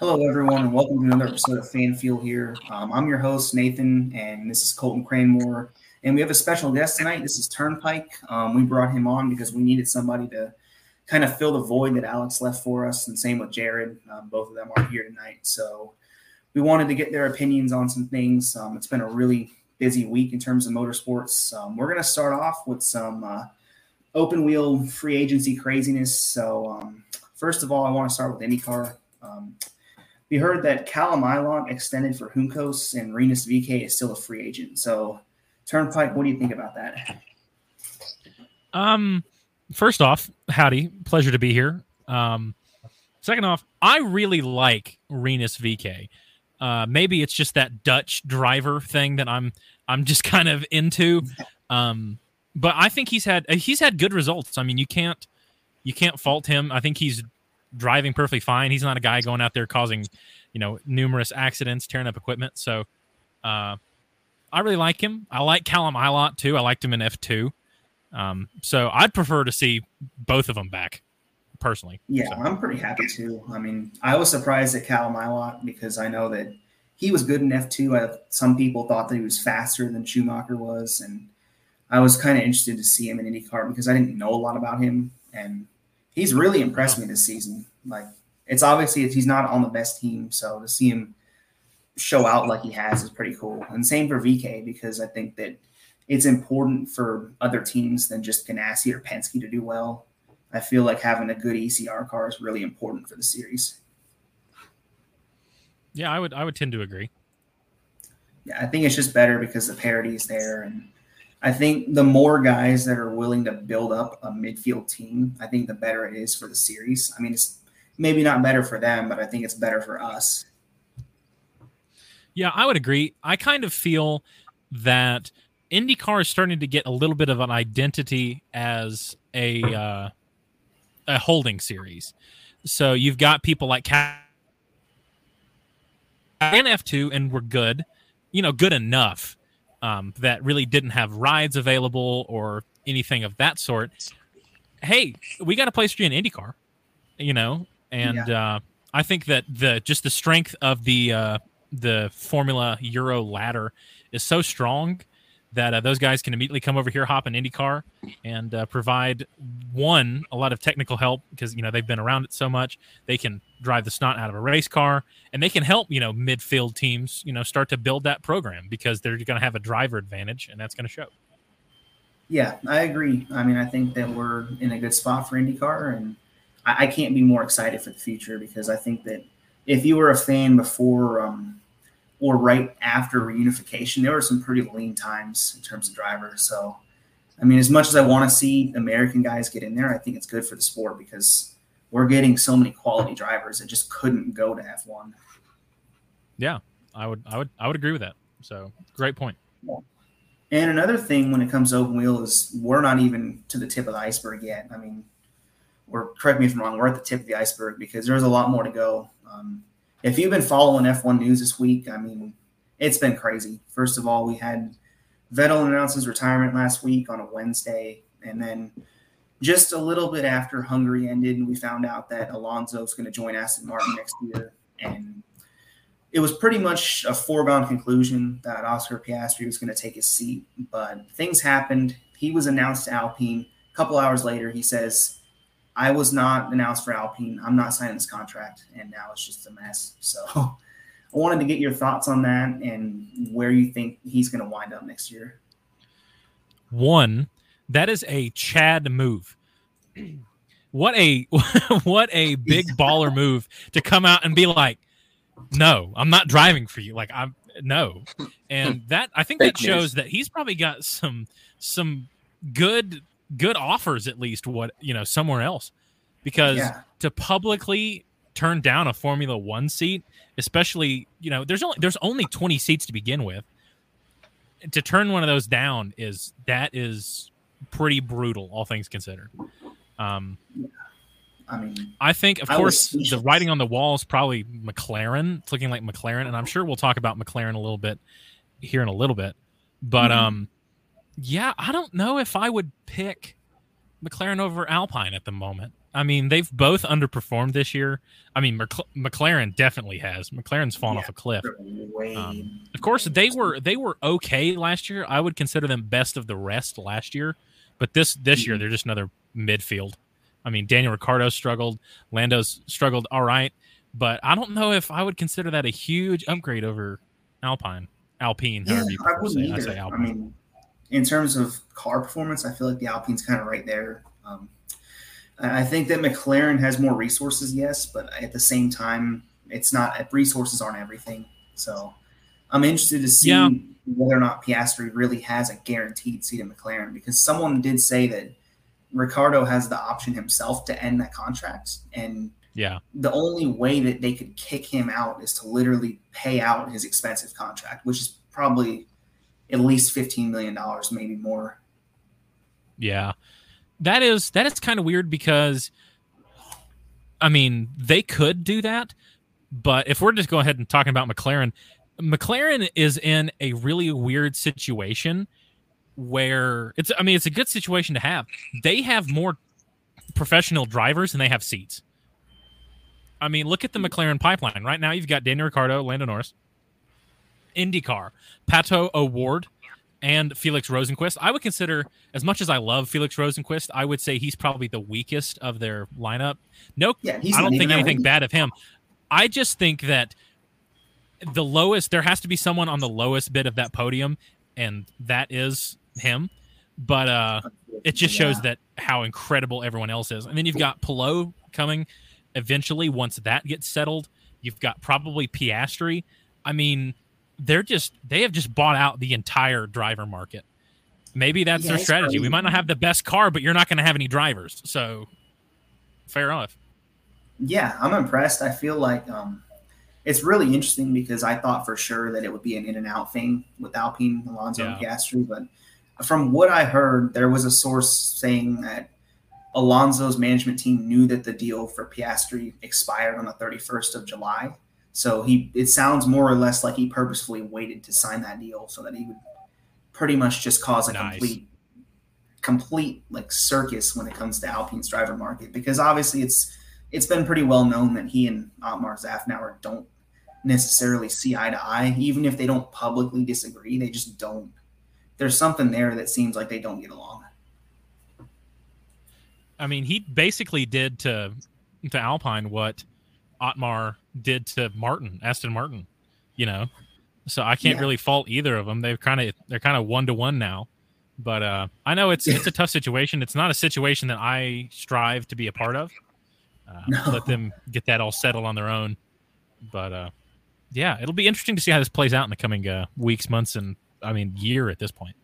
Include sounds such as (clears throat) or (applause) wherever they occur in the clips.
Hello, everyone, and welcome to another episode of Fan Feel here. Um, I'm your host, Nathan, and this is Colton Cranmore. And we have a special guest tonight. This is Turnpike. Um, we brought him on because we needed somebody to kind of fill the void that Alex left for us, and same with Jared. Um, both of them are here tonight. So we wanted to get their opinions on some things. Um, it's been a really busy week in terms of motorsports. Um, we're going to start off with some uh, open wheel free agency craziness. So, um, first of all, I want to start with IndyCar. We heard that Callum Ilott extended for Juncos and Rinus VeeKay is still a free agent. So, Turnpike, what do you think about that? Um, first off, howdy, pleasure to be here. Um, second off, I really like Rinus VeeKay. Uh, maybe it's just that Dutch driver thing that I'm I'm just (laughs) kind of into. Um, but I think he's had he's had good results. I mean, you can't you can't fault him. I think he's driving perfectly fine. He's not a guy going out there causing, you know, numerous accidents, tearing up equipment. So, uh, I really like him. I like Callum Ilott too. I liked him in F two. Um, so I'd prefer to see both of them back, personally. Yeah, so. I'm pretty happy too. I mean, I was surprised at Callum Ilott because I know that he was good in F two. Some people thought that he was faster than Schumacher was, and I was kind of interested to see him in IndyCar because I didn't know a lot about him, and he's really impressed me this season. Like, it's obviously he's not on the best team, so to see him show out like he has is pretty cool. And same for VK because I think that it's important for other teams than just Ganassi or Penske to do well. I feel like having a good ECR car is really important for the series. Yeah, I would I would tend to agree. Yeah, I think it's just better because the parity is there and I think the more guys that are willing to build up a midfield team, I think the better it is for the series. I mean, it's maybe not better for them, but I think it's better for us yeah, I would agree. I kind of feel that IndyCar is starting to get a little bit of an identity as a uh, a holding series. So you've got people like Cat and F2, and we're good, you know, good enough um, that really didn't have rides available or anything of that sort. Hey, we got a place for you in IndyCar, you know, and yeah. uh, I think that the just the strength of the uh, the Formula Euro ladder is so strong that uh, those guys can immediately come over here, hop an IndyCar, and uh, provide one a lot of technical help because you know they've been around it so much. They can drive the snot out of a race car, and they can help you know midfield teams you know start to build that program because they're going to have a driver advantage, and that's going to show. Yeah, I agree. I mean, I think that we're in a good spot for IndyCar, and I, I can't be more excited for the future because I think that if you were a fan before um, or right after reunification, there were some pretty lean times in terms of drivers. So, I mean, as much as I want to see American guys get in there, I think it's good for the sport because we're getting so many quality drivers that just couldn't go to F1. Yeah, I would, I would, I would agree with that. So, great point. Yeah. And another thing when it comes to open wheel is we're not even to the tip of the iceberg yet. I mean, or correct me if I'm wrong, we're at the tip of the iceberg because there's a lot more to go. Um, if you've been following F1 news this week, I mean, it's been crazy. First of all, we had Vettel announce his retirement last week on a Wednesday, and then just a little bit after Hungary ended, we found out that Alonso is going to join Aston Martin next year, and it was pretty much a foregone conclusion that Oscar Piastri was going to take his seat. But things happened. He was announced to Alpine. A couple hours later, he says I was not announced for Alpine. I'm not signing this contract, and now it's just a mess. So (laughs) I wanted to get your thoughts on that and where you think he's going to wind up next year. One, that is a Chad move. What a (laughs) what a big (laughs) baller move to come out and be like, "No, I'm not driving for you." Like I'm no, and that I think that shows that he's probably got some some good good offers at least what you know somewhere else because yeah. to publicly turn down a Formula One seat, especially you know there's only there's only 20 seats to begin with. To turn one of those down is that is pretty brutal, all things considered. Um, I mean, I think, of I course, the (laughs) writing on the wall is probably McLaren. It's looking like McLaren, and I'm sure we'll talk about McLaren a little bit here in a little bit. But mm-hmm. um, yeah, I don't know if I would pick McLaren over Alpine at the moment. I mean, they've both underperformed this year. I mean, McLaren definitely has. McLaren's fallen yeah, off a cliff. Um, of course, they were they were okay last year. I would consider them best of the rest last year, but this this mm-hmm. year they're just another midfield. I mean, Daniel Ricciardo struggled, Lando's struggled all right, but I don't know if I would consider that a huge upgrade over Alpine, Alpine. Yeah, I wouldn't say. either. I, I, mean, in terms of car performance, I feel like the Alpine's kind of right there. Um, I think that McLaren has more resources, yes, but at the same time, it's not resources aren't everything. So I'm interested to see yeah. whether or not Piastri really has a guaranteed seat at McLaren because someone did say that Ricciardo has the option himself to end that contract. And yeah, the only way that they could kick him out is to literally pay out his expensive contract, which is probably at least $15 million, maybe more. Yeah that is that is kind of weird because I mean they could do that, but if we're just going ahead and talking about McLaren, McLaren is in a really weird situation where it's I mean it's a good situation to have. They have more professional drivers and they have seats. I mean, look at the McLaren pipeline. Right now you've got Daniel Ricciardo, Lando Norris, IndyCar, Pato O'Ward, and Felix Rosenqvist. I would consider, as much as I love Felix Rosenqvist, I would say he's probably the weakest of their lineup. No, yeah, I don't think anything bad of him. I just think that the lowest, there has to be someone on the lowest bit of that podium, and that is him. But uh, it just shows yeah. that how incredible everyone else is. And then you've got Palou coming eventually once that gets settled. You've got probably Piastri. I mean, they're just they have just bought out the entire driver market. Maybe that's yeah, their strategy. We might not have the best car, but you're not going to have any drivers. So fair enough. Yeah, I'm impressed. I feel like um, it's really interesting because I thought for sure that it would be an in and out thing with Alpine, Alonso, yeah. and Piastri. But from what I heard, there was a source saying that Alonso's management team knew that the deal for Piastri expired on the 31st of July. So he it sounds more or less like he purposefully waited to sign that deal so that he would pretty much just cause a nice. complete complete like circus when it comes to Alpine's driver market. Because obviously it's it's been pretty well known that he and Otmar Szafnauer don't necessarily see eye to eye. Even if they don't publicly disagree they just don't. There's something there that seems like they don't get along. I mean he basically did to to Alpine what Otmar did to Martin, Aston Martin, you know. So I can't yeah. really fault either of them. They've kind of they're kind of one to one now. But uh, I know it's it's a tough situation. It's not a situation that I strive to be a part of. Uh, (laughs) no. Let them get that all settled on their own. But uh, yeah, it'll be interesting to see how this plays out in the coming uh, weeks, months, and I mean year at this point.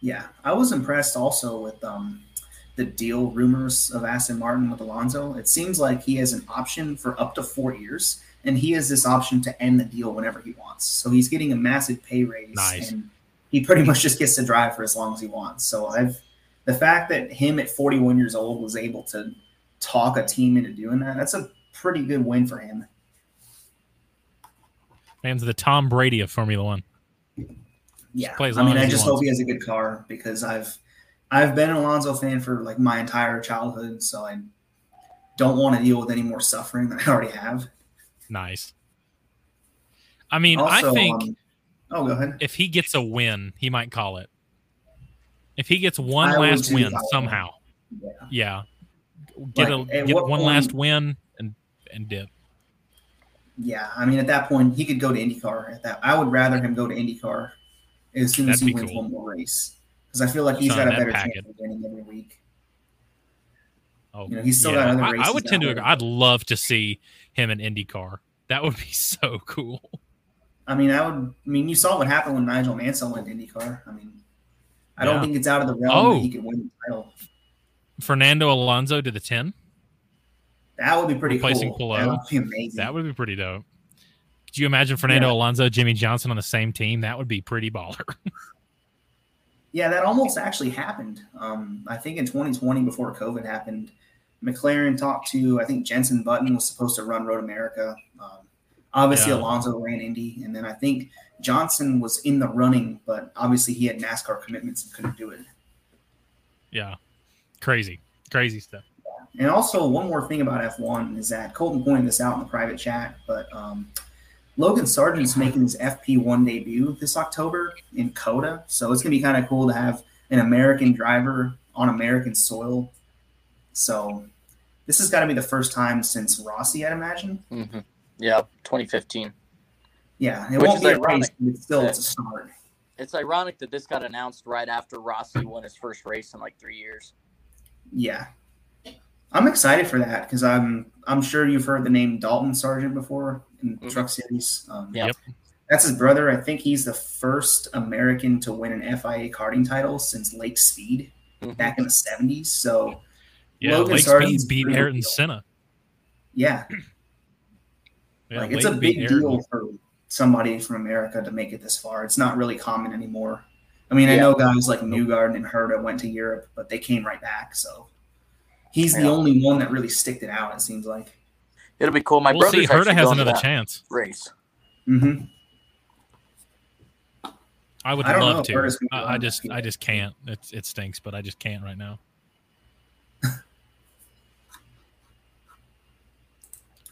Yeah, I was impressed also with um, the deal rumors of Aston Martin with Alonso, it seems like he has an option for up to four years, and he has this option to end the deal whenever he wants. So he's getting a massive pay raise, nice. and he pretty much just gets to drive for as long as he wants. So I've the fact that him at 41 years old was able to talk a team into doing that, that's a pretty good win for him. Man's the Tom Brady of Formula One. Yeah, I mean, I just hope he has a good car because I've I've been an Alonso fan for like my entire childhood, so I don't want to deal with any more suffering than I already have. Nice. I mean, also, I think. Um, oh, go ahead. If he gets a win, he might call it. If he gets one I last win somehow, yeah. yeah. Get like, a get one point, last win and and dip. Yeah, I mean, at that point, he could go to IndyCar. At that, I would rather him go to IndyCar as soon as That'd he wins cool. one more race because I feel like he's got a better packet. chance of winning every week. Oh, you know, he's still yeah. got other races. I, I would tend to. Agree. I'd love to see him in IndyCar. That would be (laughs) so cool. I mean, I would. I mean, you saw what happened when Nigel Mansell went to IndyCar. I mean, I yeah. don't think it's out of the realm oh. that he oh. could win the title. Fernando Alonso to the ten. That would be pretty Replacing cool. That would be amazing. That would be pretty dope. Could you imagine Fernando yeah. Alonso, Jimmie Johnson on the same team? That would be pretty baller. (laughs) Yeah, that almost actually happened. Um, I think in 2020, before COVID happened, McLaren talked to, I think Jenson Button was supposed to run Road America. Um, obviously, yeah. Alonso ran Indy. And then I think Johnson was in the running, but obviously he had NASCAR commitments and couldn't do it. Yeah. Crazy. Crazy stuff. Yeah. and also one more thing about F1 is that Colton pointed this out in the private chat, but um, Logan Sargeant's making his FP1 debut this October in COTA, so it's gonna be kind of cool to have an American driver on American soil. So this has got to be the first time since Rossi, I'd imagine. Mm-hmm. Yeah, 2015. Yeah, it Which won't be a ironic. race, but it's still it's a start. It's ironic that this got announced right after Rossi won his first race in like three years. Yeah, I'm excited for that because I'm I'm sure you've heard the name Dalton Sargeant before in Mhm. Truck Series. Um, Yeah. Yep. That's his brother. I think he's the first American to win an FIA karting title since Lake Speed Mhm. back in the 70s. So, Yeah, Logan Lake Sargeant's Speed beat pretty Ayrton good. Senna. yeah, (clears throat) Yeah, like it's a big beat Ayrton. deal for somebody from America to make it this far. It's not really common anymore. I mean, I know guys like Newgarden and Herta went to Europe, but they came right back. So he's the only one that really sticked it out. It seems like. It'll be cool. My we'll see. brother's Herta has another chance. race. Mm-hmm. I would I don't know love to. Herta's gonna be I, I just, I just can't. It's, it stinks, but I just can't right now. (laughs)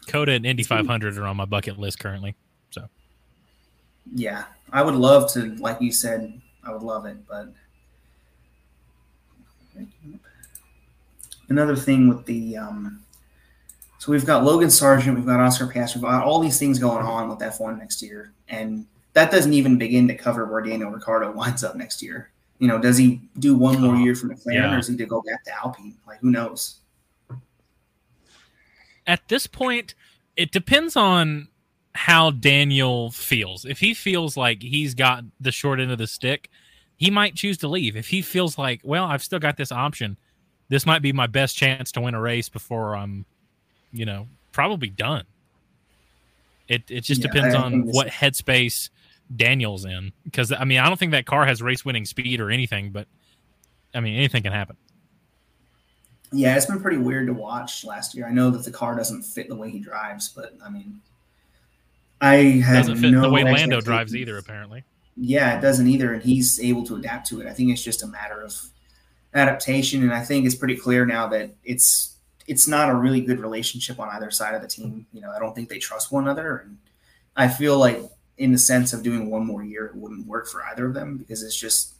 COTA and Indy 500 are on my bucket list currently. So, yeah, I would love to, like you said, I would love it, but another thing with the um, so we've got Logan Sargeant, we've got Oscar Piastri, we've got all these things going on with F1 next year, and that doesn't even begin to cover where Daniel Ricciardo (laughs) winds up next year. You know, does he do one more year for McLaren, yeah. or is he to go back to Alpine? Like, who knows? At this point, it depends on how Daniel feels. If he feels like he's got the short end of the stick, he might choose to leave. If he feels like, well, I've still got this option, this might be my best chance to win a race before I'm, you know, probably done. It it just Yeah, depends on what headspace Daniel's in. Because I mean, I don't think that car has race winning speed or anything, but I mean, anything can happen. Yeah, it's been pretty weird to watch last year. I know that the car doesn't fit the way he drives, but I mean, I have Doesn't fit no the way Lando drives either, apparently. Yeah, it doesn't either, and he's able to adapt to it. I think it's just a matter of adaptation, and I think it's pretty clear now that it's it's not a really good relationship on either side of the team. You know, I don't think they trust one another, and I feel like in the sense of doing one more year, it wouldn't work for either of them because it's just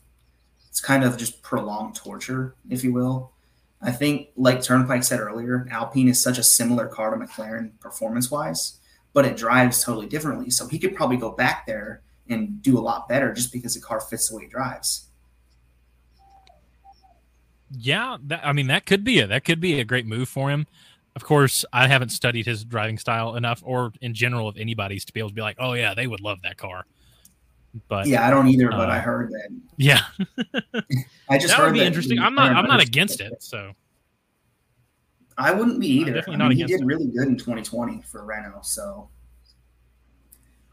it's kind of just prolonged torture, if you will. I think, like Turnpike said earlier, Alpine is such a similar car to McLaren performance wise, but it drives totally differently. So he could probably go back there and do a lot better just because the car fits the way it drives. Yeah, that, I mean that could be a that could be a great move for him. Of course, I haven't studied his driving style enough, or in general of anybody's, to be able to be like, oh yeah, they would love that car. But yeah, I don't either, but Uh, I heard that. yeah (laughs) I just that heard would be that interesting. I'm not I'm not against it. So I wouldn't be either. definitely I not mean, he against did really good in 2020 for Renault, so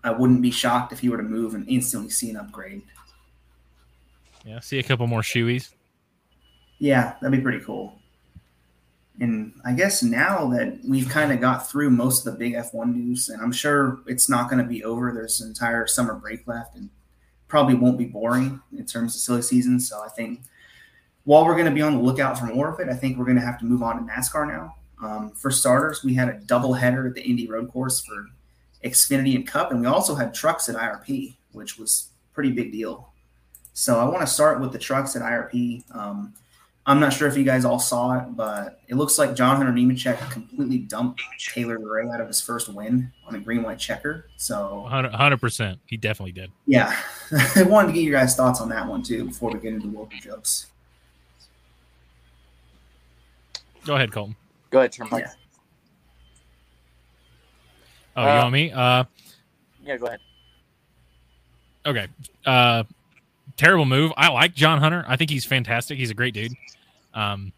I wouldn't be shocked if he were to move and instantly see an upgrade. yeah, see a couple more shoeies. Yeah, that'd be pretty cool. And I guess now that we've kind of got through most of the big F1 news, and I'm sure it's not going to be over. There's an entire summer break left, and probably won't be boring in terms of silly season. So I think while we're going to be on the lookout for more of it, I think we're going to have to move on to NASCAR now. Um, for starters, we had a double header at the Indy Road Course for Xfinity and Cup, and we also had trucks at IRP, which was pretty big deal. So I want to start with the trucks at IRP. Um, I'm not sure if you guys all saw it, but it looks like John Hunter Nemechek completely dumped Taylor Gray out of his first win on a green white checker. So 100 percent. He definitely did. yeah, (laughs) I wanted to get your guys' thoughts on that one too before we get into local jokes. Go ahead, Colton. Go ahead, Turnpike. Yeah. Oh, you Uh, want me? Uh, Yeah, go ahead. okay. Uh, terrible move. I like John Hunter. I think he's fantastic. He's a great dude. Um,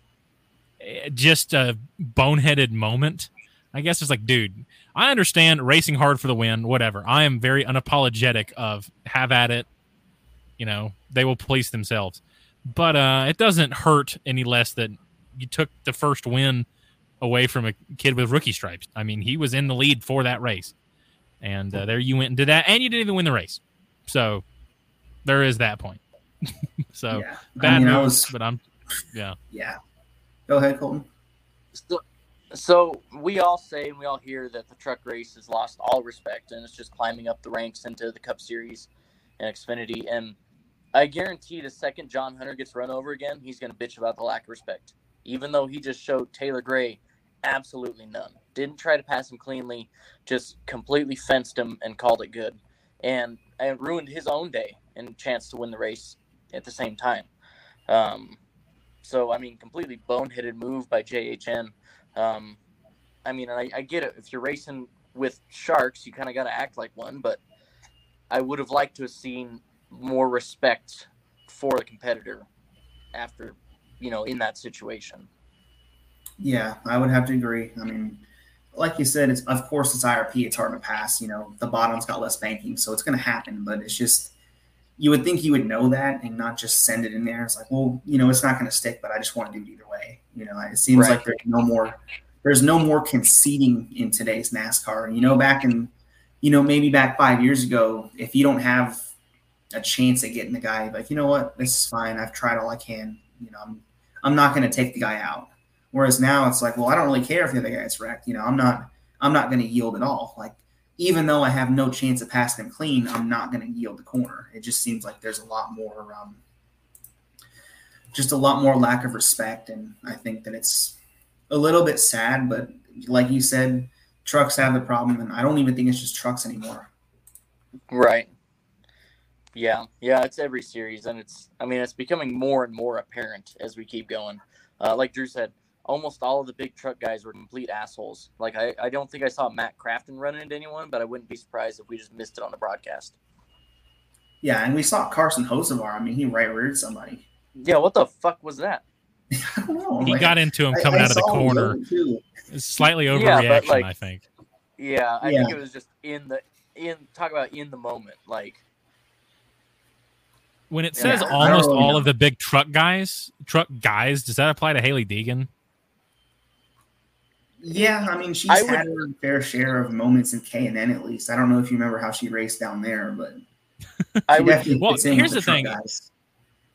just a boneheaded moment. I guess it's like, dude, I understand racing hard for the win, whatever. I am very unapologetic of have at it. You know, they will police themselves. But uh, it doesn't hurt any less that you took the first win away from a kid with rookie stripes. I mean, he was in the lead for that race. And uh, there you went and did that, and you didn't even win the race. So there is that point. (laughs) so yeah, bad I mean, news, was but I'm yeah. yeah. Go ahead, Colton. So, so we all say and we all hear that the truck race has lost all respect and it's just climbing up the ranks into the Cup Series and Xfinity. And I guarantee the second John Hunter gets run over again, he's going to bitch about the lack of respect, even though he just showed Taylor Gray absolutely none. Didn't try to pass him cleanly, just completely fenced him and called it good, and and ruined his own day and chance to win the race at the same time. Um, so I mean, completely boneheaded move by JHN. Um, I mean, I, I get it. If you're racing with sharks, you kind of got to act like one. But I would have liked to have seen more respect for the competitor after, you know, in that situation. Yeah, I would have to agree. I mean, like you said, it's of course it's IRP. It's hard to pass. You know, the bottom's got less banking, so it's going to happen. But it's just you would think you would know that and not just send it in there. It's like, well, you know, it's not going to stick, but I just want to do it either way. You know, it seems right. like there's no more there's no more conceding in today's NASCAR. You know, back in you know maybe back five years ago, if you don't have a chance at getting the guy, like you know what, this is fine. I've tried all I can. You know, I'm I'm not going to take the guy out. Whereas now it's like, well, I don't really care if the other guy's wrecked. You know, I'm not I'm not going to yield at all. Like even though I have no chance of passing him clean, I'm not going to yield the corner. It just seems like there's a lot more, um, just a lot more lack of respect, and I think that it's a little bit sad. But like you said, trucks have the problem, and I don't even think it's just trucks anymore. Right. Yeah, yeah, it's every series, and it's I mean it's becoming more and more apparent as we keep going. Uh, like Drew said, almost all of the big truck guys were complete assholes. Like I, I don't think I saw Matt Crafton run into anyone, but I wouldn't be surprised if we just missed it on the broadcast. Yeah, and we saw Carson Hocevar. I mean, he right reared somebody. Yeah, what the fuck was that? (laughs) I don't know, he like, got into him coming I, I out of the corner. Slightly overreaction, yeah, like, I think. Yeah, I yeah. think it was just in the in talk about in the moment, like when it says yeah, almost really all know. of the big truck guys, truck guys, does that apply to Hailie Deegan? Yeah, I mean she's I had would, her fair share of moments in K and N at least. I don't know if you remember how she raced down there, but I would, well, here's the, the thing: guys.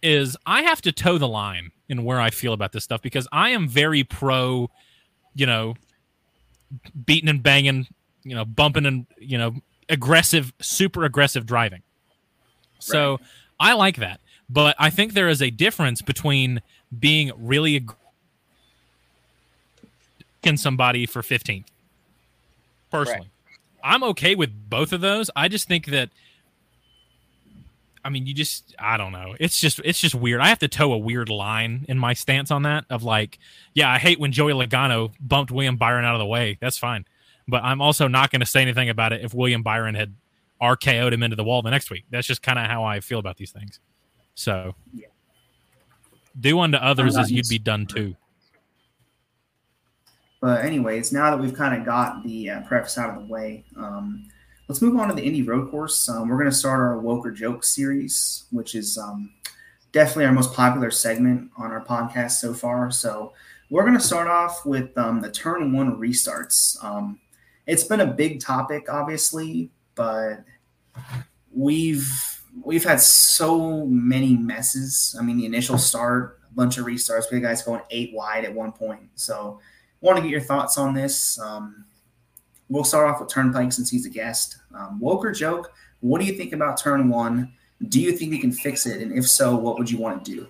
is I have to toe the line in where I feel about this stuff because I am very pro, you know, beating and banging, you know, bumping and you know, aggressive, super aggressive driving. So right. I like that, but I think there is a difference between being really aggressive somebody for 15th. Personally, right. I'm okay with both of those. I just think that I mean, you just I don't know. It's just it's just weird. I have to toe a weird line in my stance on that of like, yeah, I hate when Joey Logano bumped William Byron out of the way. That's fine. But I'm also not going to say anything about it if William Byron had RKO'd him into the wall the next week. That's just kind of how I feel about these things. So yeah. do unto others as you'd be done too. But anyways, now that we've kind of got the uh, preface out of the way, um, let's move on to the Indy Road Course. Um, we're going to start our Woke or Joke series, which is um, definitely our most popular segment on our podcast so far. So we're going to start off with um, the turn one restarts. Um, it's been a big topic, obviously, but we've we've had so many messes. I mean, the initial start, a bunch of restarts. We had guys going eight wide at one point. So want to get your thoughts on this. Um, we'll start off with Turnpike since he's a guest. Um, woke or joke? What do you think about turn one? Do you think we can fix it? And if so, what would you want to do?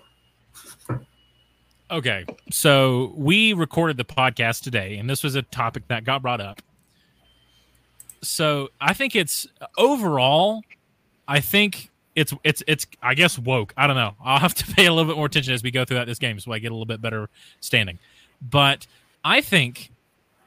Okay, so we recorded the podcast today, and this was a topic that got brought up. So I think it's overall, I think it's it's it's I guess woke. I don't know. I'll have to pay a little bit more attention as we go throughout this game, so I get a little bit better standing. But I think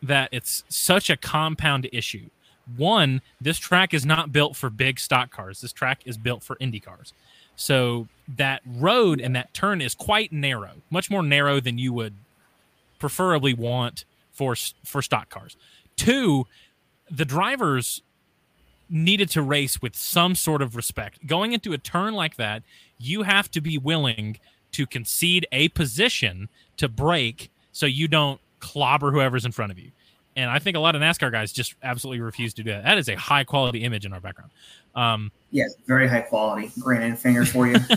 that it's such a compound issue. One, this track is not built for big stock cars. This track is built for Indy cars. So that road and that turn is quite narrow, much more narrow than you would preferably want for for stock cars. Two, the drivers needed to race with some sort of respect. Going into a turn like that, you have to be willing to concede a position to break so you don't clobber whoever's in front of you. And I think a lot of NASCAR guys just absolutely refuse to do that. That is a high quality image in our background. Um, yes, very high quality. Granted finger for you. (laughs)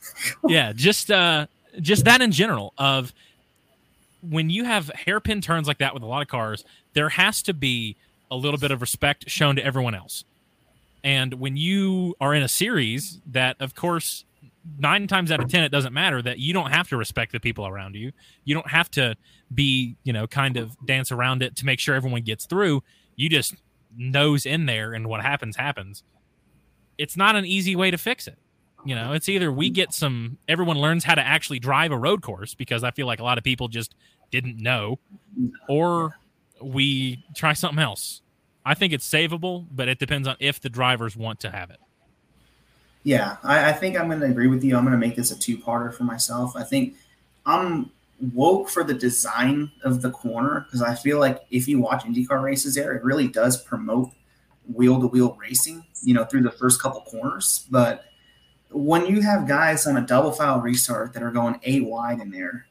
(laughs) yeah, just uh, just that in general. Of when you have hairpin turns like that with a lot of cars, there has to be a little bit of respect shown to everyone else. And when you are in a series that, of course, nine times out of ten, it doesn't matter that you don't have to respect the people around you. You don't have to be, you know, kind of dance around it to make sure everyone gets through. You just nose in there, and what happens happens. It's not an easy way to fix it. You know, it's either we get some, everyone learns how to actually drive a road course because I feel like a lot of people just didn't know, or we try something else. I think it's savable, but it depends on if the drivers want to have it. Yeah, I, I think I'm going to agree with you. I'm going to make this a two parter for myself. I think I'm woke for the design of the corner because I feel like if you watch IndyCar races there, it really does promote wheel to wheel racing, you know, through the first couple corners. But when you have guys on a double file restart that are going eight wide in there,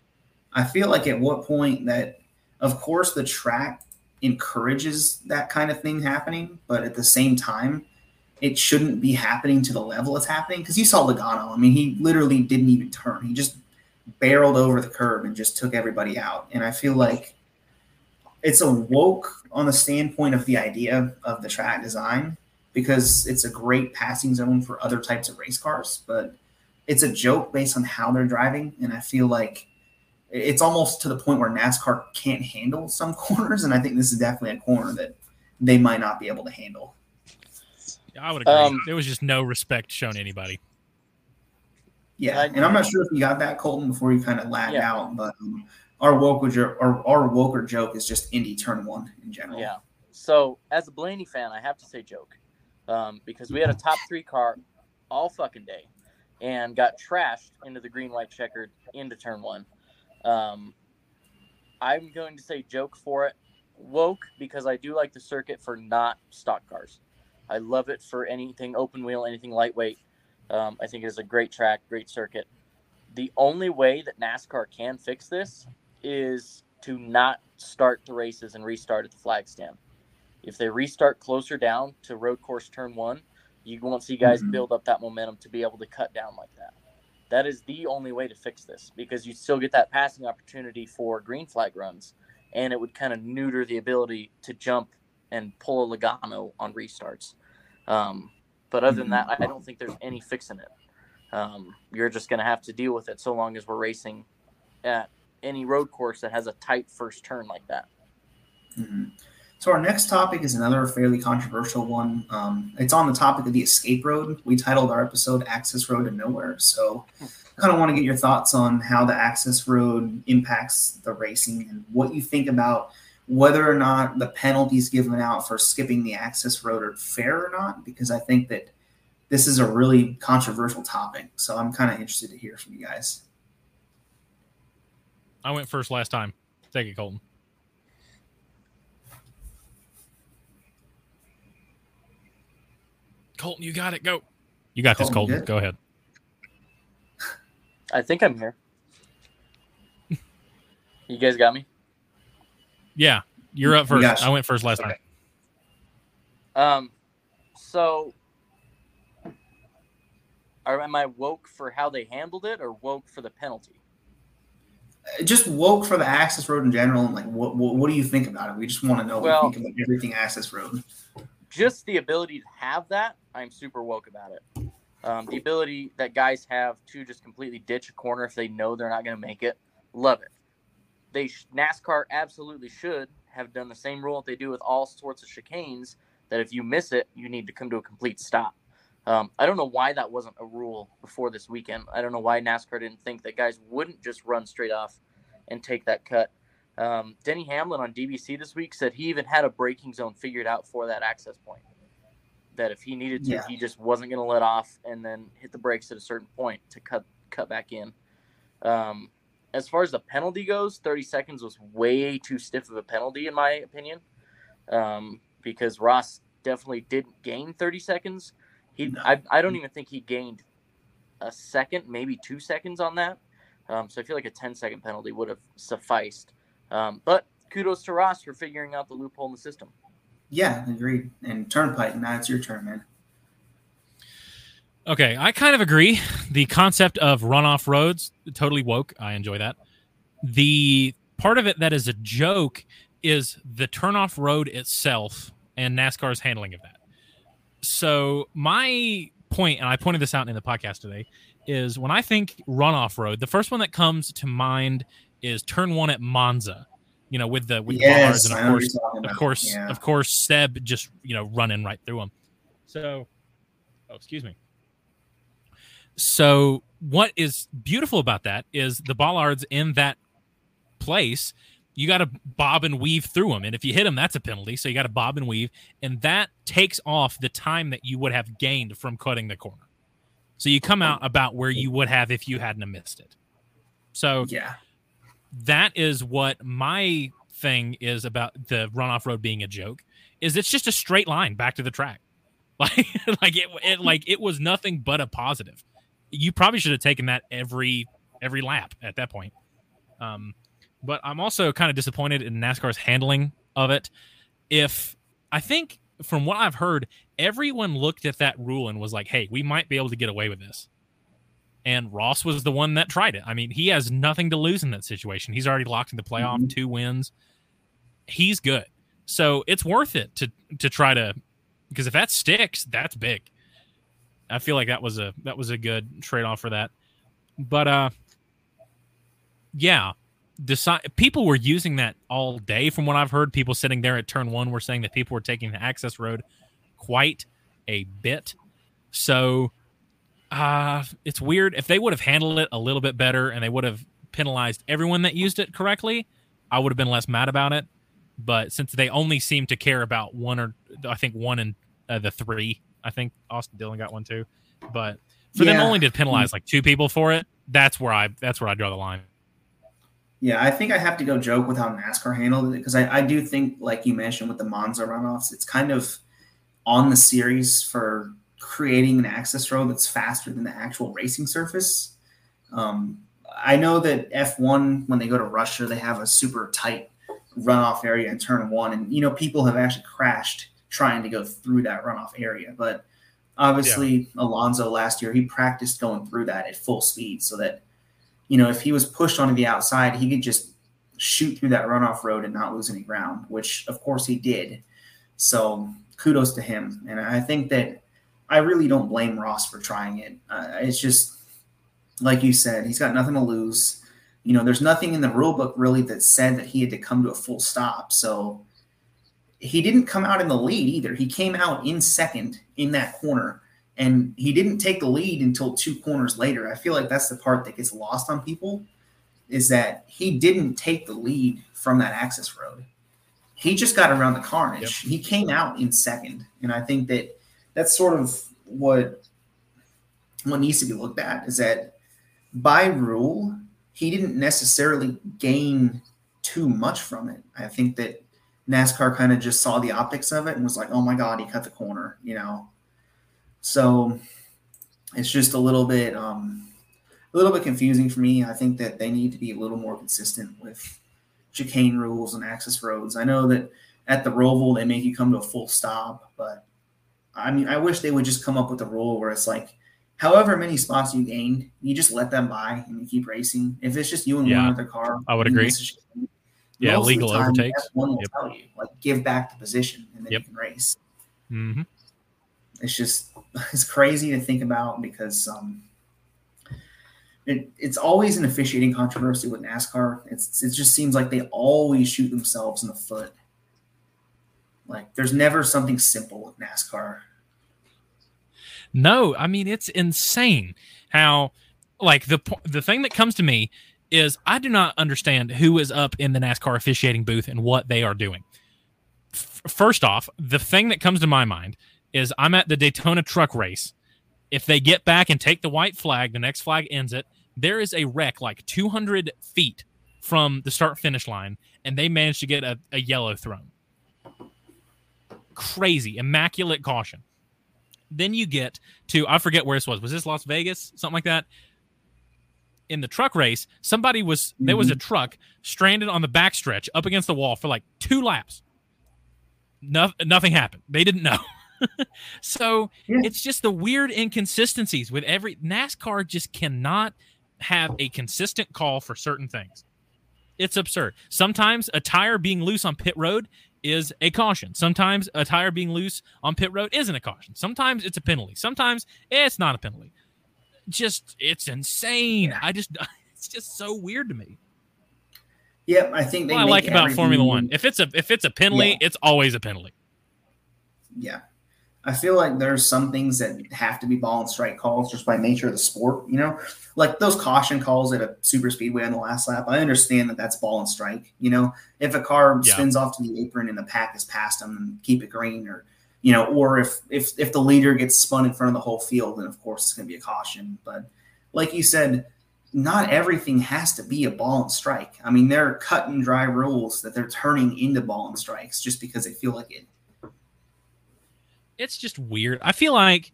I feel like at what point that, of course, the track encourages that kind of thing happening, but at the same time, it shouldn't be happening to the level it's happening. Because you saw Logano, I mean, he literally didn't even turn; he just barreled over the curb and just took everybody out. And I feel like it's a woke on the standpoint of the idea of the track design, because it's a great passing zone for other types of race cars, but it's a joke based on how they're driving. And I feel like it's almost to the point where NASCAR can't handle some (laughs) corners. And I think this is definitely a corner that they might not be able to handle. I would agree. Um, there was just no respect shown anybody. Yeah, and I'm not sure if you got that Colton before you kind of lagged yeah. out, but um, our woke or our woker joke is just Indy turn one in general. Yeah. So as a Blaney fan, I have to say joke um, because we had a top three car all fucking day and got trashed into the green white checkered into turn one. Um, I'm going to say joke for it. Woke because I do like the circuit for not stock cars. I love it for anything open wheel, anything lightweight. Um, I think it is a great track, great circuit. The only way that NASCAR can fix this is to not start the races and restart at the flag stand. If they restart closer down to road course turn one, you won't see guys mm-hmm. build up that momentum to be able to cut down like that. That is the only way to fix this because you still get that passing opportunity for green flag runs, and it would kind of neuter the ability to jump and pull a Logano on restarts. Um, but other than that, I don't think there's any fixing it. Um, you're just going to have to deal with it so long as we're racing at any road course that has a tight first turn like that. Mm-hmm. So our next topic is another fairly controversial one. Um, it's on the topic of the escape road. We titled our episode "Access Road to Nowhere." So, I kind of want to get your thoughts on how the access road impacts the racing and what you think about whether or not the penalties given out for skipping the access road are fair or not. Because I think that this is a really controversial topic. So I'm kind of interested to hear from you guys. I went first last time. Take it, Colton. Colton, you got it. Go. You got Colton, this, Colton. Go ahead. I think I'm here. (laughs) you guys got me? Yeah, you're up first. I went first last okay. time. Um, so are am I woke for how they handled it, or woke for the penalty? Just woke for the access road in general, and like, what what, what do you think about it? We just want to know well, what you think about everything access road. Just the ability to have that, I'm super woke about it. Um, the ability that guys have to just completely ditch a corner if they know they're not going to make it, love it. They NASCAR absolutely should have done the same rule that they do with all sorts of chicanes. That if you miss it, you need to come to a complete stop. Um, I don't know why that wasn't a rule before this weekend. I don't know why NASCAR didn't think that guys wouldn't just run straight off and take that cut. Um, Denny Hamlin on DBC this week said he even had a braking zone figured out for that access point. That if he needed to, yeah. he just wasn't going to let off and then hit the brakes at a certain point to cut cut back in. Um, as far as the penalty goes, 30 seconds was way too stiff of a penalty in my opinion, um, because Ross definitely didn't gain 30 seconds he, no. I, I don't even think he gained a second, maybe two seconds on that. Um, so I feel like a 10 second penalty would have sufficed. Um, but kudos to Ross for figuring out the loophole in the system. Yeah, agreed. And Turnpike, now it's your turn, man. Okay, I kind of agree. The concept of runoff roads, totally woke. I enjoy that. The part of it that is a joke is the turnoff road itself and NASCAR's handling of that. So my point, and I pointed this out in the podcast today, is when I think runoff road, the first one that comes to mind is turn one at Monza. You know, with the with Yes, the bars, and of course, of course, Yeah. of course, Seb just you know running right through them. So, oh, excuse me. So, what is beautiful about that is the bollards in that place. You got to bob and weave through them, and if you hit them, that's a penalty. So you got to bob and weave, and that takes off the time that you would have gained from cutting the corner. So you come out about where you would have if you hadn't have missed it. So Yeah. that is what my thing is about the runoff road being a joke is it's just a straight line back to the track (laughs) like like it, it like it was nothing but a positive you probably should have taken that every every lap at that point um but i'm also kind of disappointed in nascar's handling of it if i think from what i've heard everyone looked at that rule and was like hey we might be able to get away with this and Ross was the one that tried it. I mean, he has nothing to lose in that situation. He's already locked in the playoff, Mhm. two wins. He's good. So it's worth it to to try to because if that sticks, that's big. I feel like that was a that was a good trade off for that. But uh yeah, decide people were using that all day from what I've heard. People sitting there at turn one were saying that people were taking the access road quite a bit. So uh it's weird if they would have handled it a little bit better and they would have penalized everyone that used it correctly i would have been less mad about it but since they only seem to care about one or i think one and uh, the three i think austin dillon got one too but for them only to penalize like two people for it that's where i that's where i draw the line Yeah, I think I have to go joke with how NASCAR handled it because I, I do think, like you mentioned with the Monza runoffs, it's kind of on the series for creating an access road that's faster than the actual racing surface. Um, I know that F1, when they go to Russia, they have a super tight runoff area in turn one. And, you know, people have actually crashed trying to go through that runoff area. But obviously, Alonso last year, he practiced going through that at full speed so that you know, if he was pushed onto the outside, he could just shoot through that runoff road and not lose any ground, which of course he did. So kudos to him. And I think that I really don't blame Ross for trying it. Uh, it's just like you said, he's got nothing to lose. You know, there's nothing in the rule book really that said that he had to come to a full stop. So he didn't come out in the lead either. He came out in second in that corner and he didn't take the lead until two corners later. I feel like that's the part that gets lost on people is that he didn't take the lead from that access road. He just got around the carnage. He came out in second, and I think that that's sort of what what needs to be looked at is that by rule he didn't necessarily gain too much from it. I think that NASCAR kind of just saw the optics of it and was like, "Oh my god, he cut the corner," you know. So it's just a little bit um, a little bit confusing for me. I think that they need to be a little more consistent with chicane rules and access roads. I know that at the Roval they make you come to a full stop, but I mean I wish they would just come up with a rule where it's like however many spots you gained, you just let them by and you keep racing. If it's just you and Yeah, one other car, I would agree. chicane, Yeah, most legal time, overtakes. F1 will Yep. tell you like give back the position and then Yep. you can race hmm it's just (laughs) it's crazy to think about because um, it, it's always an officiating controversy with NASCAR. It's it just seems like they always shoot themselves in the foot. Like there's never something simple with NASCAR. No, I mean it's insane how like the the thing that comes to me is I do not understand who is up in the NASCAR officiating booth and what they are doing. F- first off, the thing that comes to my mind is I'm at the Daytona truck race. If they get back and take the white flag, the next flag ends it. There is a wreck like 200 feet from the start finish line, and they managed to get a, a yellow thrown. Crazy, immaculate caution. Then you get to I forget where this was. Was this Las Vegas? Something like that. In the truck race, somebody was there was a mm-hmm. truck stranded on the backstretch up against the wall for like two laps. No, nothing happened. They didn't know. (laughs) so Yeah. it's just the weird inconsistencies with every NASCAR just cannot have a consistent call for certain things. it's absurd. Sometimes a tire being loose on pit road is a caution. Sometimes a tire being loose on pit road isn't a caution. Sometimes it's a penalty. Sometimes it's not a penalty. Just it's insane. I just (laughs) it's just so weird to me. Yep, I think they What I like about Formula One, if it's a if it's a penalty, Yeah. it's always a penalty. Yeah. I feel like there's some things that have to be ball and strike calls just by nature of the sport, you know? Like those caution calls at a super speedway on the last lap. I understand that that's ball and strike, you know? If a car Yeah. spins off to the apron and the pack is past them, keep it green or you know, or if if if the leader gets spun in front of the whole field, then of course it's going to be a caution. But like you said, not everything has to be a ball and strike. I mean, there are cut and dry rules that they're turning into ball and strikes just because they feel like it. it's just weird. I feel like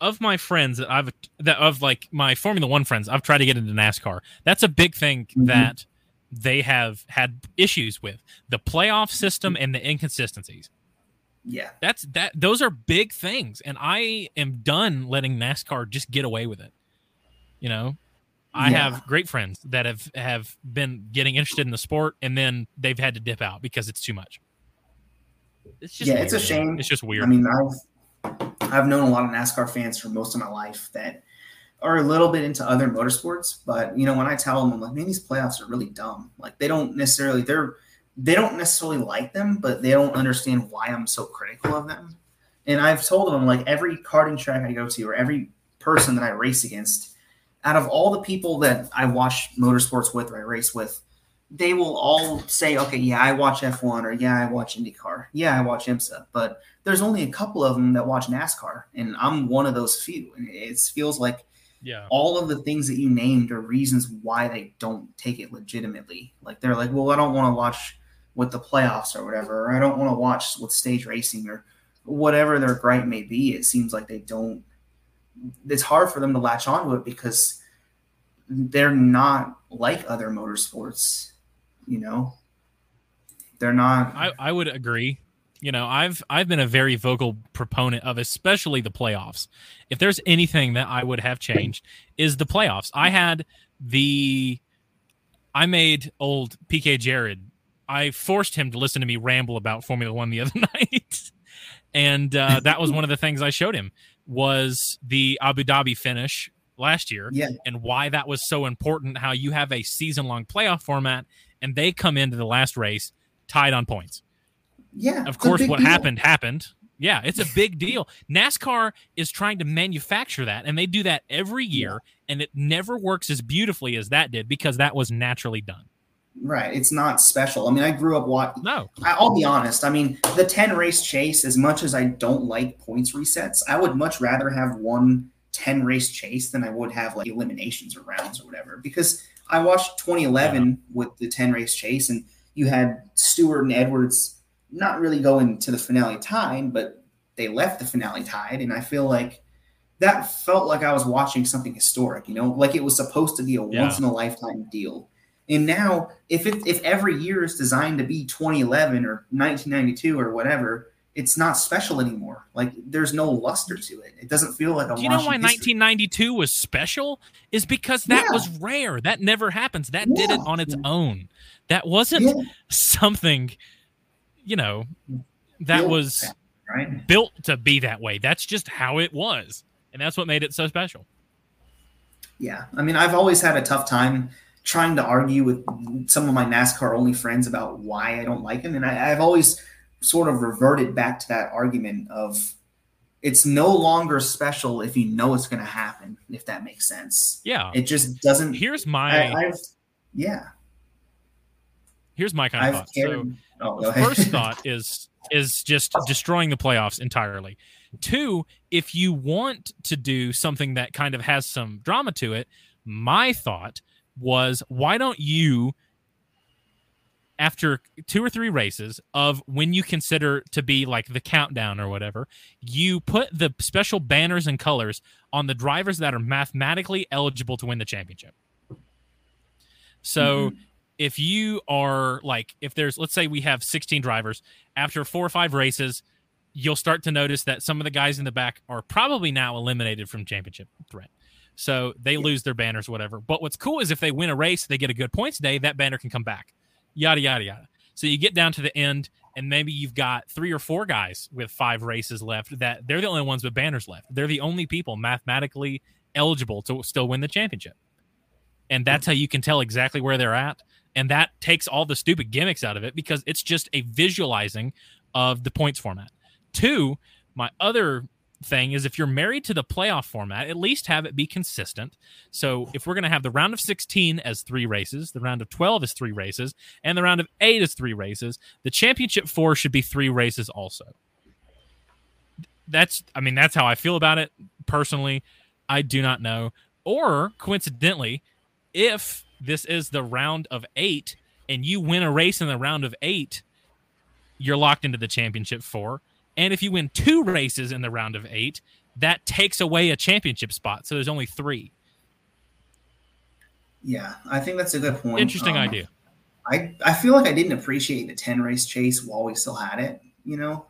of my friends that I've that of like my Formula One friends, I've tried to get into NASCAR. That's a big thing Mhm. that they have had issues with the playoff system and the inconsistencies. Yeah. That's that. Those are big things, and I am done letting NASCAR just get away with it. You know, I Yeah. have great friends that have have been getting interested in the sport, and then they've had to dip out because it's too much. It's just Yeah, it's a shame. It's just weird. I mean, I've I've known a lot of NASCAR fans for most of my life that are a little bit into other motorsports, but you know, when I tell them, I'm like, man, these playoffs are really dumb. Like they don't necessarily they're they don't necessarily like them, but they don't understand why I'm so critical of them. And I've told them like every karting track I go to or every person that I race against, out of all the people that I watch motorsports with or I race with, they will all say, okay, yeah, I watch F1 or yeah, I watch IndyCar. Yeah, I watch IMSA. But there's only a couple of them that watch NASCAR, and I'm one of those few. And it feels like yeah. all of the things that you named are reasons why they don't take it legitimately. Like they're like, well, I don't want to watch with the playoffs or whatever, or I don't want to watch with stage racing or whatever their gripe may be. It seems like they don't. It's hard for them to latch onto it because they're not like other motorsports. You know, they're not. I, I would agree. You know, I've I've been a very vocal proponent of especially the playoffs. If there's anything that I would have changed is the playoffs. I had the I made old PK Jared. I forced him to listen to me ramble about Formula 1 the (laughs) other night. and uh, that was one of the things I showed him was the Abu Dhabi finish last year yeah, and why that was so important. How you have a season long playoff format and they come into the last race tied on points. yeah. Of course, what deal. happened happened. Yeah, it's a big deal. NASCAR is trying to manufacture that, and they do that every year, and it never works as beautifully as that did because that was naturally done. Right. It's not special. I mean, I grew up watching. No, I'll be honest. I mean, the 10 race chase, as much as I don't like points resets, I would much rather have one 10 race chase than I would have like eliminations or rounds or whatever. Because I watched 2011 with the 10 race chase, and you had Stewart and Edwards not really going to the finale tied, but they left the finale tied. And I feel like that felt like I was watching something historic, you know, like it was supposed to be a Yeah. once in a lifetime deal. And now, if it, if every year is designed to be 2011 or 1992 or whatever, it's not special anymore. Like there's no luster to it. It doesn't feel like a. do you know why history. 1992 was special? Is because that Yeah. was rare. That never happens. That did it on its own. That wasn't Yeah, something, you know, that Built was right. built to be that way. That's just how it was, and that's what made it so special. Yeah, I mean, I've always had a tough time trying to argue with some of my NASCAR only friends about why I don't like him, and I, I've always sort of reverted back to that argument of it's no longer special if you know it's going to happen. If that makes sense, Yeah. it just doesn't. Here's my I, I've yeah, here's my kind of I've thought. So oh, first (laughs) thought is is just destroying the playoffs entirely. Two, if you want to do something that kind of has some drama to it, my thought was why don't you after two or three races of when you consider to be like the countdown or whatever, you put the special banners and colors on the drivers that are mathematically eligible to win the championship. So mm-hmm. if you are like if there's let's say we have 16 drivers after four or five races you'll start to notice that some of the guys in the back are probably now eliminated from championship threat So they lose their banners, whatever. But what's cool is if they win a race, they get a good points day, that banner can come back. Yada, yada, yada. So you get down to the end, and maybe you've got three or four guys with five races left that they're the only ones with banners left. They're the only people mathematically eligible to still win the championship. And that's how you can tell exactly where they're at. And that takes all the stupid gimmicks out of it because it's just a visualizing of the points format. Two, my other thing is if you're married to the playoff format, at least have it be consistent. So if we're going to have the round of 16 as three races, the round of 12 is three races, and the round of eight is three races, the championship four should be three races also. That's, I mean, that's how I feel about it personally. I do not know. Or coincidentally, if this is the round of eight and you win a race in the round of eight, you're locked into the championship four. And if you win two races in the round of eight, that takes away a championship spot. So there's only three. Yeah, I think that's a good point. Interesting um, idea. I, I feel like I didn't appreciate the 10 race chase while we still had it. You know,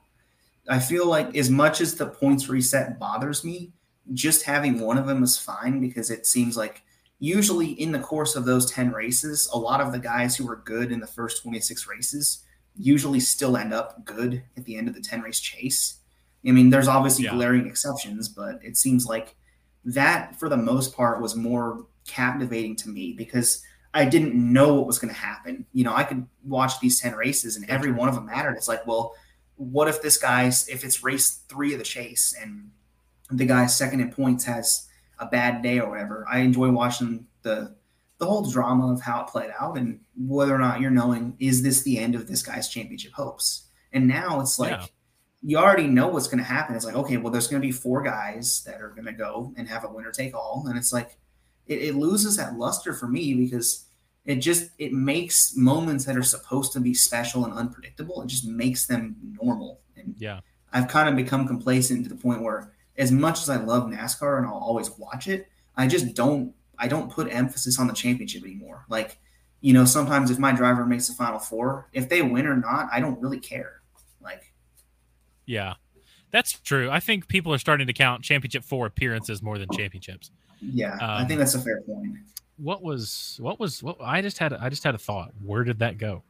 I feel like as much as the points reset bothers me, just having one of them is fine because it seems like usually in the course of those 10 races, a lot of the guys who were good in the first 26 races usually still end up good at the end of the 10 race chase. I mean, there's obviously yeah. glaring exceptions, but it seems like that for the most part was more captivating to me because I didn't know what was going to happen. You know, I could watch these 10 races and every one of them mattered. It's like, well, what if this guy's, if it's race three of the chase and the guy second in points has a bad day or whatever. I enjoy watching the the whole drama of how it played out and whether or not you're knowing is this the end of this guy's championship hopes. And now it's like yeah. you already know what's going to happen. It's like okay, well, there's going to be four guys that are going to go and have a winner take all, and it's like it, it loses that luster for me because it just it makes moments that are supposed to be special and unpredictable. It just makes them normal. And yeah, I've kind of become complacent to the point where as much as I love NASCAR and I'll always watch it, I just don't I don't put emphasis on the championship anymore. Like, you know, sometimes if my driver makes the final four, if they win or not, I don't really care. Like Yeah. That's true. I think people are starting to count championship four appearances more than championships. Yeah, um, I think that's a fair point. What was what was what I just had I just had a thought. Where did that go?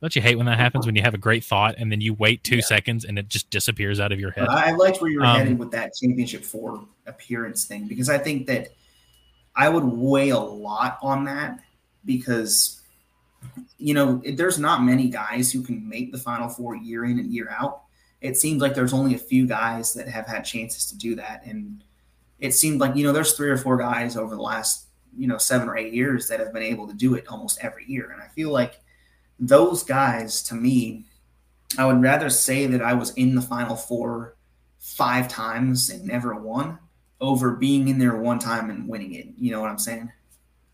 Don't you hate when that happens when you have a great thought and then you wait two yeah. seconds and it just disappears out of your head? I liked where you were um, headed with that championship four appearance thing because I think that I would weigh a lot on that because you know there's not many guys who can make the final four year in and year out. It seems like there's only a few guys that have had chances to do that, and it seemed like you know there's three or four guys over the last you know seven or eight years that have been able to do it almost every year, and I feel like those guys to me, I would rather say that I was in the final four five times and never won over being in there one time and winning it. You know what I'm saying?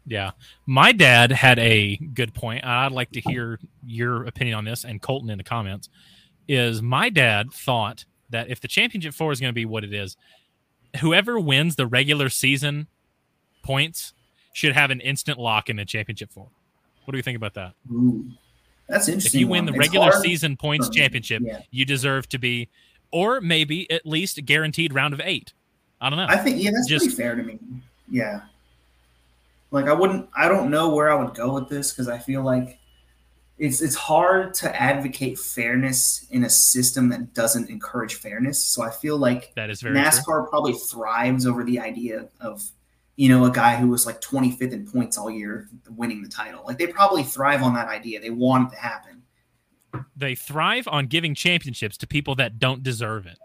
Yeah. My dad had a good point. I'd like to hear your opinion on this and Colton in the comments. Is my dad thought that if the championship four is going to be what it is, whoever wins the regular season points should have an instant lock in the championship four. What do you think about that? Ooh. That's interesting. If you win the regular hard. season points championship, yeah. you deserve to be, or maybe at least a guaranteed round of eight. I don't know. I think yeah, that's Just, pretty fair to me. Yeah. Like I wouldn't. I don't know where I would go with this because I feel like it's it's hard to advocate fairness in a system that doesn't encourage fairness. So I feel like that is very NASCAR true. probably thrives over the idea of you know, a guy who was like 25th in points all year winning the title. Like they probably thrive on that idea. They want it to happen. They thrive on giving championships to people that don't deserve it.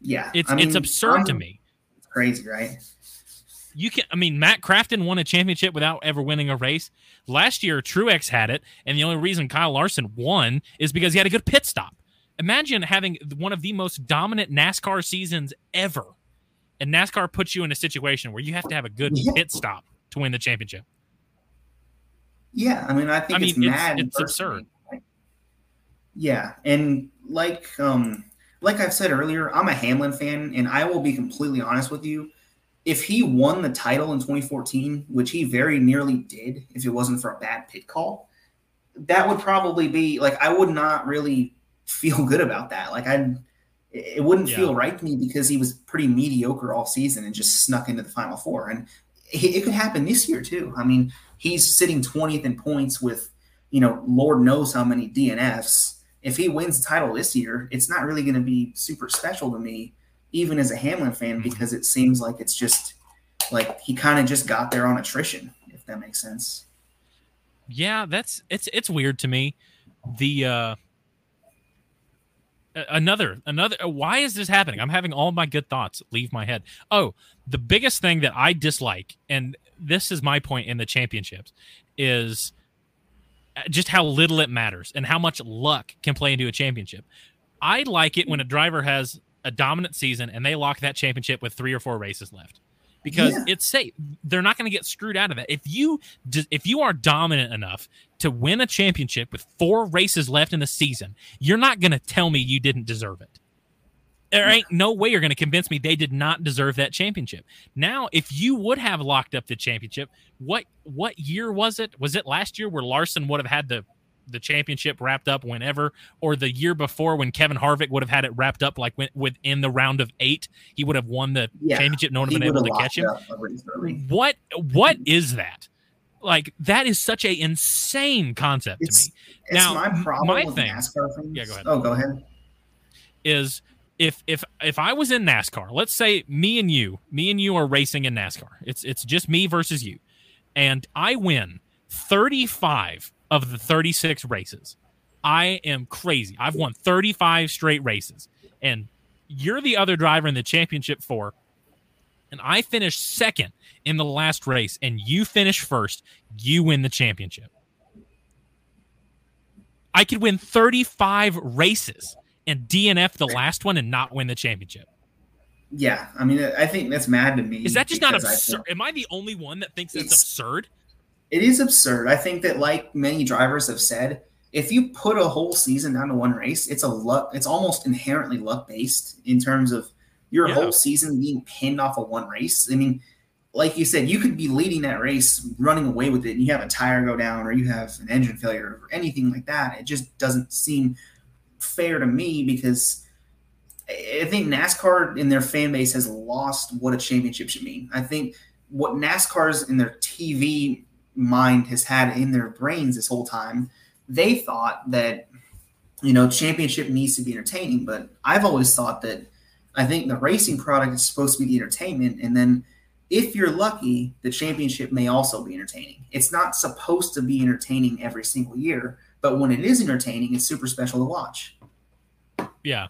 Yeah. It's I mean, it's absurd I'm, to me. Crazy, right? You can I mean Matt Crafton won a championship without ever winning a race. Last year Truex had it, and the only reason Kyle Larson won is because he had a good pit stop. Imagine having one of the most dominant NASCAR seasons ever and NASCAR puts you in a situation where you have to have a good yeah. pit stop to win the championship. Yeah, I mean, I think I mean, it's, mad. It's absurd. Yeah, and like um like I've said earlier, I'm a Hamlin fan, and I will be completely honest with you. If he won the title in 2014, which he very nearly did, if it wasn't for a bad pit call, that would probably be like I would not really feel good about that. Like I It, wouldn't Yeah. feel right to me because he was pretty mediocre all season and just snuck into the final four. And it, it could happen this year too. I mean, he's sitting 20th in points with, you know, Lord knows how many DNFs. If he wins the title this year, it's not really going to be super special to me, even as a Hamlin fan, Mhm. because it seems like it's just like he kind of just got there on attrition, if that makes sense. Yeah, that's it's it's weird to me. The uh another another uh, why is this happening? I'm having all my good thoughts leave my head. Oh, the biggest thing that I dislike and this is my point in the championships is just how little it matters and how much luck can play into a championship. I like it when a driver has a dominant season and they lock that championship with 3 or 4 races left. Because Yeah. it's safe. They're not going to get screwed out of that. If you if you are dominant enough to win a championship with four races left in the season, you're not going to tell me you didn't deserve it. There ain't no way you're going to convince me they did not deserve that championship. Now, if you would have locked up the championship, what what year was it? Was it last year where Larson would have had the the championship wrapped up whenever, or the year before when Kevin Harvick would have had it wrapped up like when, within the round of eight, he would have won the Yeah, championship. No one would have been able to catch him up a race early. what what is that like that is such a insane concept It's, to me it's Now, my problem my with thing- NASCAR things. Yeah, go ahead. Oh, go ahead. is if if if i was in nascar let's say me and you me and you are racing in nascar. It's it's just me versus you. And i win 35 of the 36 races. I am crazy. I've won 35 straight races. And you're the other driver in the championship four. And i finish second in the last race. And you finish first. You win the championship. I could win 35 races and DNF the last one and not win the championship. Yeah, I mean, I think that's mad to me. Is that just not absurd? Am I the only one that thinks that's It's- absurd? It is absurd. I think that, like many drivers have said, if you put a whole season down to one race, it's a luck. It's almost inherently luck based in terms of your Yeah. whole season being pinned off of one race. I mean, like you said, you could be leading that race, running away with it, and you have a tire go down, or you have an engine failure, or anything like that. It just doesn't seem fair to me because I think NASCAR in their fan base has lost what a championship should mean. I think what NASCAR's in their TV mind has had in their brains this whole time, they thought that you know championship needs to be entertaining. But I've always thought that I think the racing product is supposed to be the entertainment, and then if you're lucky, the championship may also be entertaining. It's not supposed to be entertaining every single year, but when it is entertaining, it's super special to watch. Yeah.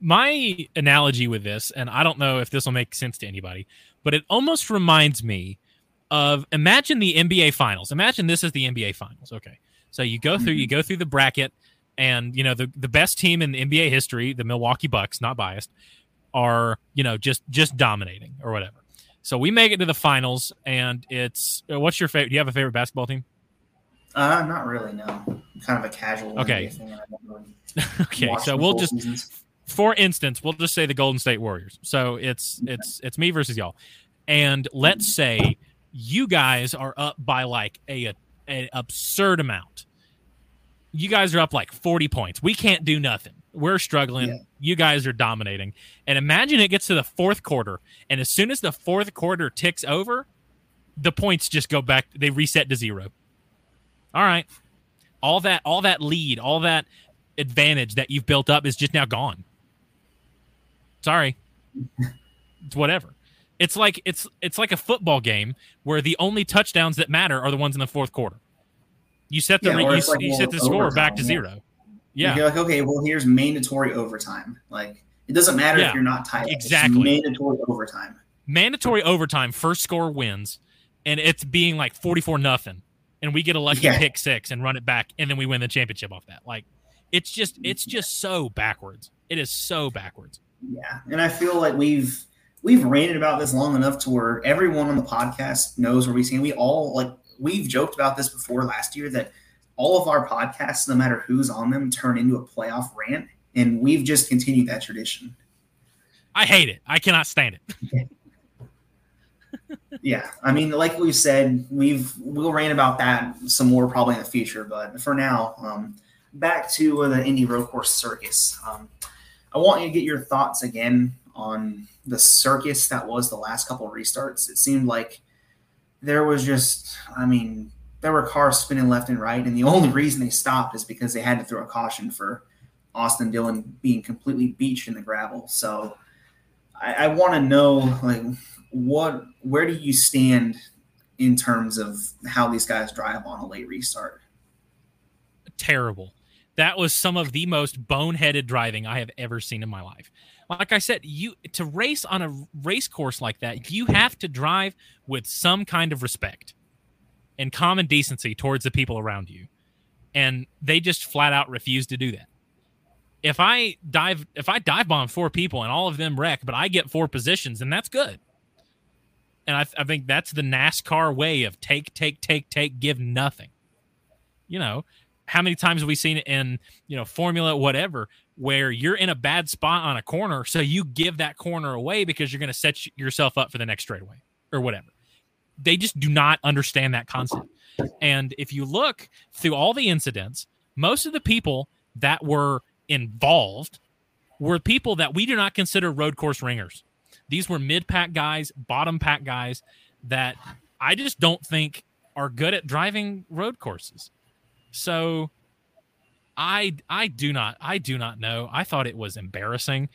My analogy with this, and I don't know if this will make sense to anybody, but it almost reminds me of imagine the NBA finals. Imagine this is the NBA finals. Okay. So you go through, you mm-hmm. go through the bracket, and you know, the, the best team in NBA history, the Milwaukee Bucks, not biased, are, you know, just just dominating or whatever. So we make it to the finals, and it's what's your favorite? Do you have a favorite basketball team? Uh, not really. No, kind of a casual. Okay. NBA fan. I don't really (laughs) okay, so we'll just seasons. for instance, we'll just say the Golden State Warriors. So it's it's it's me versus y'all, and let's say you guys are up by like a, a absurd amount. You guys are up like forty points. We can't do nothing. We're struggling. Yeah. You guys are dominating. And imagine it gets to the fourth quarter, and as soon as the fourth quarter ticks over, the points just go back. They reset to zero. All right, all that all that lead, all that advantage that you've built up is just now gone. Sorry. it's whatever. It's like it's it's like a football game where the only touchdowns that matter are the ones in the fourth quarter. You set the Yeah, you, like you set the score back to yeah. zero. Yeah. You're like, okay, well, here's mandatory overtime. Like, it doesn't matter Yeah, if you're not tied. up. It's exactly. mandatory overtime. Mandatory overtime, first score wins, and it's being like forty four nothing, and we get a lucky Yeah. pick six and run it back, and then we win the championship off that. Like, it's just it's just so backwards. It is so backwards. Yeah, and I feel like we've we've ranted about this long enough to where everyone on the podcast knows where we stand. We all like we've joked about this before last year that all of our podcasts, no matter who's on them, turn into a playoff rant, and we've just continued that tradition. I hate it. I cannot stand it. (laughs) Yeah, I mean, like we said, we've we'll rant about that some more probably in the future. But for now, um, back to the Indy Road Course Circus. Um, I want you to get your thoughts again on the circus that was the last couple restarts. It seemed like there was just, I mean, there were cars spinning left and right, and the only reason they stopped is because they had to throw a caution for Austin Dillon being completely beached in the gravel. So I, I want to know, like, what, where do you stand in terms of how these guys drive on a late restart? Terrible. That was some of the most boneheaded driving I have ever seen in my life. Like I said, you to race on a race course like that, you have to drive with some kind of respect and common decency towards the people around you. And they just flat out refuse to do that. If I dive if I dive bomb four people and all of them wreck, but I get four positions, then that's good. And I, I think that's the NASCAR way of take, take, take, take, give nothing. You know, how many times have we seen it in, you know, formula, whatever, where you're in a bad spot on a corner, so you give that corner away because you're going to set yourself up for the next straightaway or whatever. They just do not understand that concept. And if you look through all the incidents, most of the people that were involved were people that we do not consider road course ringers. These were mid pack guys, bottom pack guys that I just don't think are good at driving road courses. So I I do not I do not know. I thought it was embarrassing.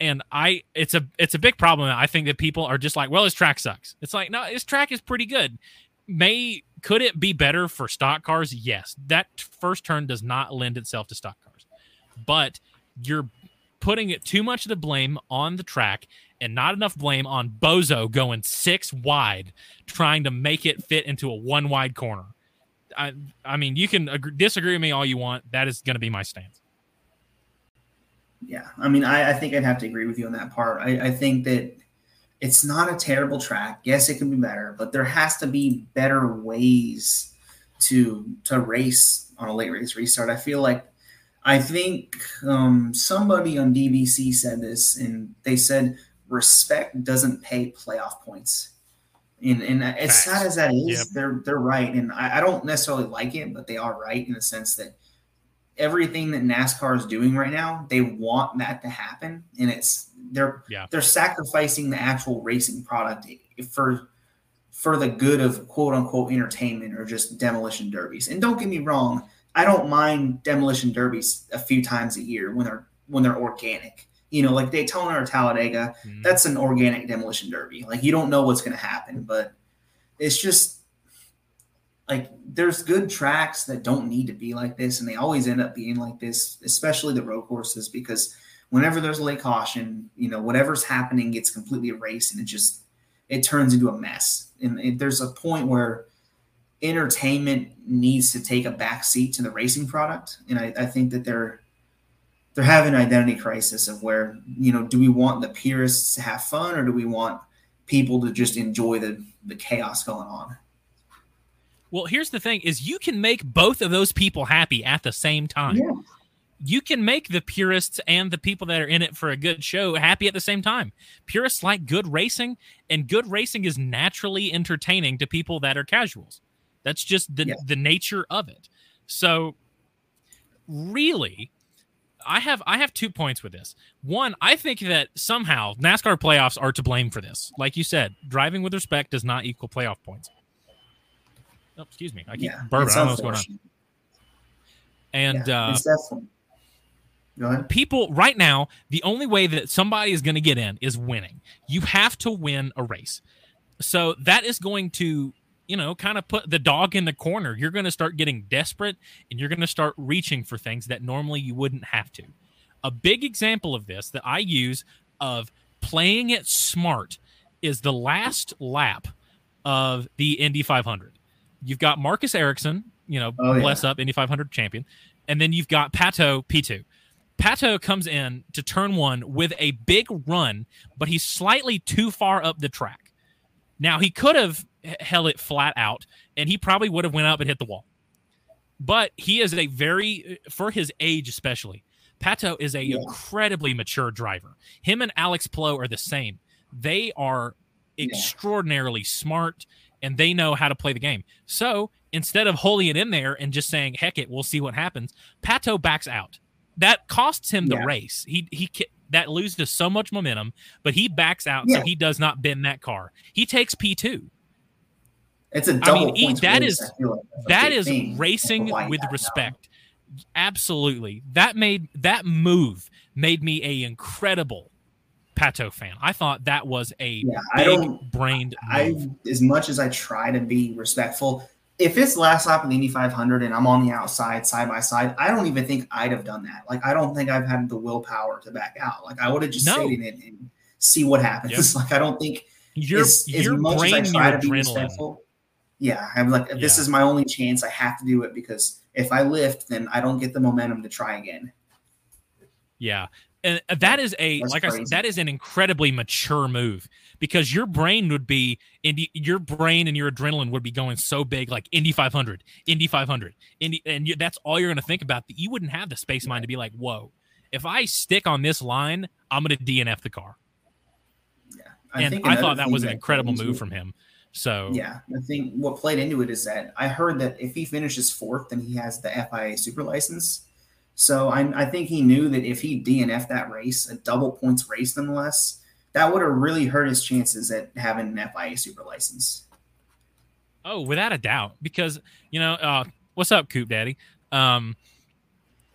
And I it's a it's a big problem. I think that people are just like, well, his track sucks. It's like, no, his track is pretty good. May could it be better for stock cars? Yes. That first turn does not lend itself to stock cars. But you're putting it too much of the blame on the track and not enough blame on Bozo going six wide, trying to make it fit into a one wide corner. I, I mean, you can agree, disagree with me all you want. That is going to be my stance. Yeah, I mean, I, I, think I'd have to agree with you on that part. I, I think that it's not a terrible track. Yes, it can be better, but there has to be better ways to to race on a late race restart. I feel like I think um, somebody on DBC said this, and they said respect doesn't pay playoff points. And, and as sad as that is, yep. they're they're right, and I, I, don't necessarily like it, but they are right in the sense that everything that NASCAR is doing right now, they want that to happen, and it's they're yeah. they're sacrificing the actual racing product for for the good of quote unquote entertainment or just demolition derbies. And don't get me wrong, I don't mind demolition derbies a few times a year when they're when they're organic you know, like Daytona or Talladega, mm-hmm. that's an organic demolition derby. Like you don't know what's going to happen, but it's just like there's good tracks that don't need to be like this, and they always end up being like this, especially the road courses, because whenever there's a late caution, you know, whatever's happening gets completely erased, and it just it turns into a mess. And it, there's a point where entertainment needs to take a back seat to the racing product, and I, I think that they're they're having an identity crisis of where you know do we want the purists to have fun or do we want people to just enjoy the the chaos going on? Well here's the thing is you can make both of those people happy at the same time. Yeah. you can make the purists and the people that are in it for a good show happy at the same time. Purists like good racing and good racing is naturally entertaining to people that are casuals that's just the, yeah. the nature of it so really I have I have two points with this. One, I think that somehow NASCAR playoffs are to blame for this. Like you said, driving with respect does not equal playoff points. Oh, excuse me. I keep yeah, bourbon. I don't know what's going on. And yeah, uh, people right now, the only way that somebody is going to get in is winning. You have to win a race. So that is going to you know, kind of put the dog in the corner. You're going to start getting desperate and you're going to start reaching for things that normally you wouldn't have to. A big example of this that I use of playing it smart is the last lap of the Indy 500. You've got Marcus Ericsson, you know, oh, bless yeah. up Indy 500 champion, and then you've got Pato P2. Pato comes in to turn one with a big run, but he's slightly too far up the track. Now he could have held it flat out, and he probably would have went up and hit the wall. But he is a very, for his age especially, Pato is a yeah. incredibly mature driver. Him and Alex Palou are the same. They are yeah. extraordinarily smart and they know how to play the game. So instead of holding it in there and just saying, heck it, we'll see what happens, Pato backs out. that costs him the Yeah. race. He he that loses so much momentum, but he backs out Yeah. so he does not bend that car. He takes P two. It's a double mean, e- points that is- I like That is racing with now. respect. Absolutely. That made that move made me a incredible Pato fan. I thought that was a Yeah, I big brained I as much as I try to be respectful, if it's last lap in the Indy 500 and I'm on the outside side by side, I don't even think I'd have done that. Like I don't think I've had the willpower to back out. Like I would have just No. stayed in it and see what happens. (laughs) Like I don't think Your as, as your much brain, as your I try to be adrenaline. Yeah, I'm like if this is my only chance. I have to do it because if I lift, then I don't get the momentum to try again. Yeah. And uh, that is a That's like I said, that is an incredibly mature move because your brain would be and your brain and your adrenaline would be going so big like Indy 500, Indy 500, Indy, and you, that's all you're going to think about. That you wouldn't have the space mind to be like, whoa, if I stick on this line, I'm going to DNF the car. I and I thought that was an incredible move from him. So Yeah, I think what played into it is that I heard that if he finishes fourth, then he has the FIA super license. So I, I think he knew that if he DNF that race, a double points race nonetheless, that would have really hurt his chances at having an FIA super license. Oh, without a doubt, because you know, uh, what's up, Coop Daddy? Um,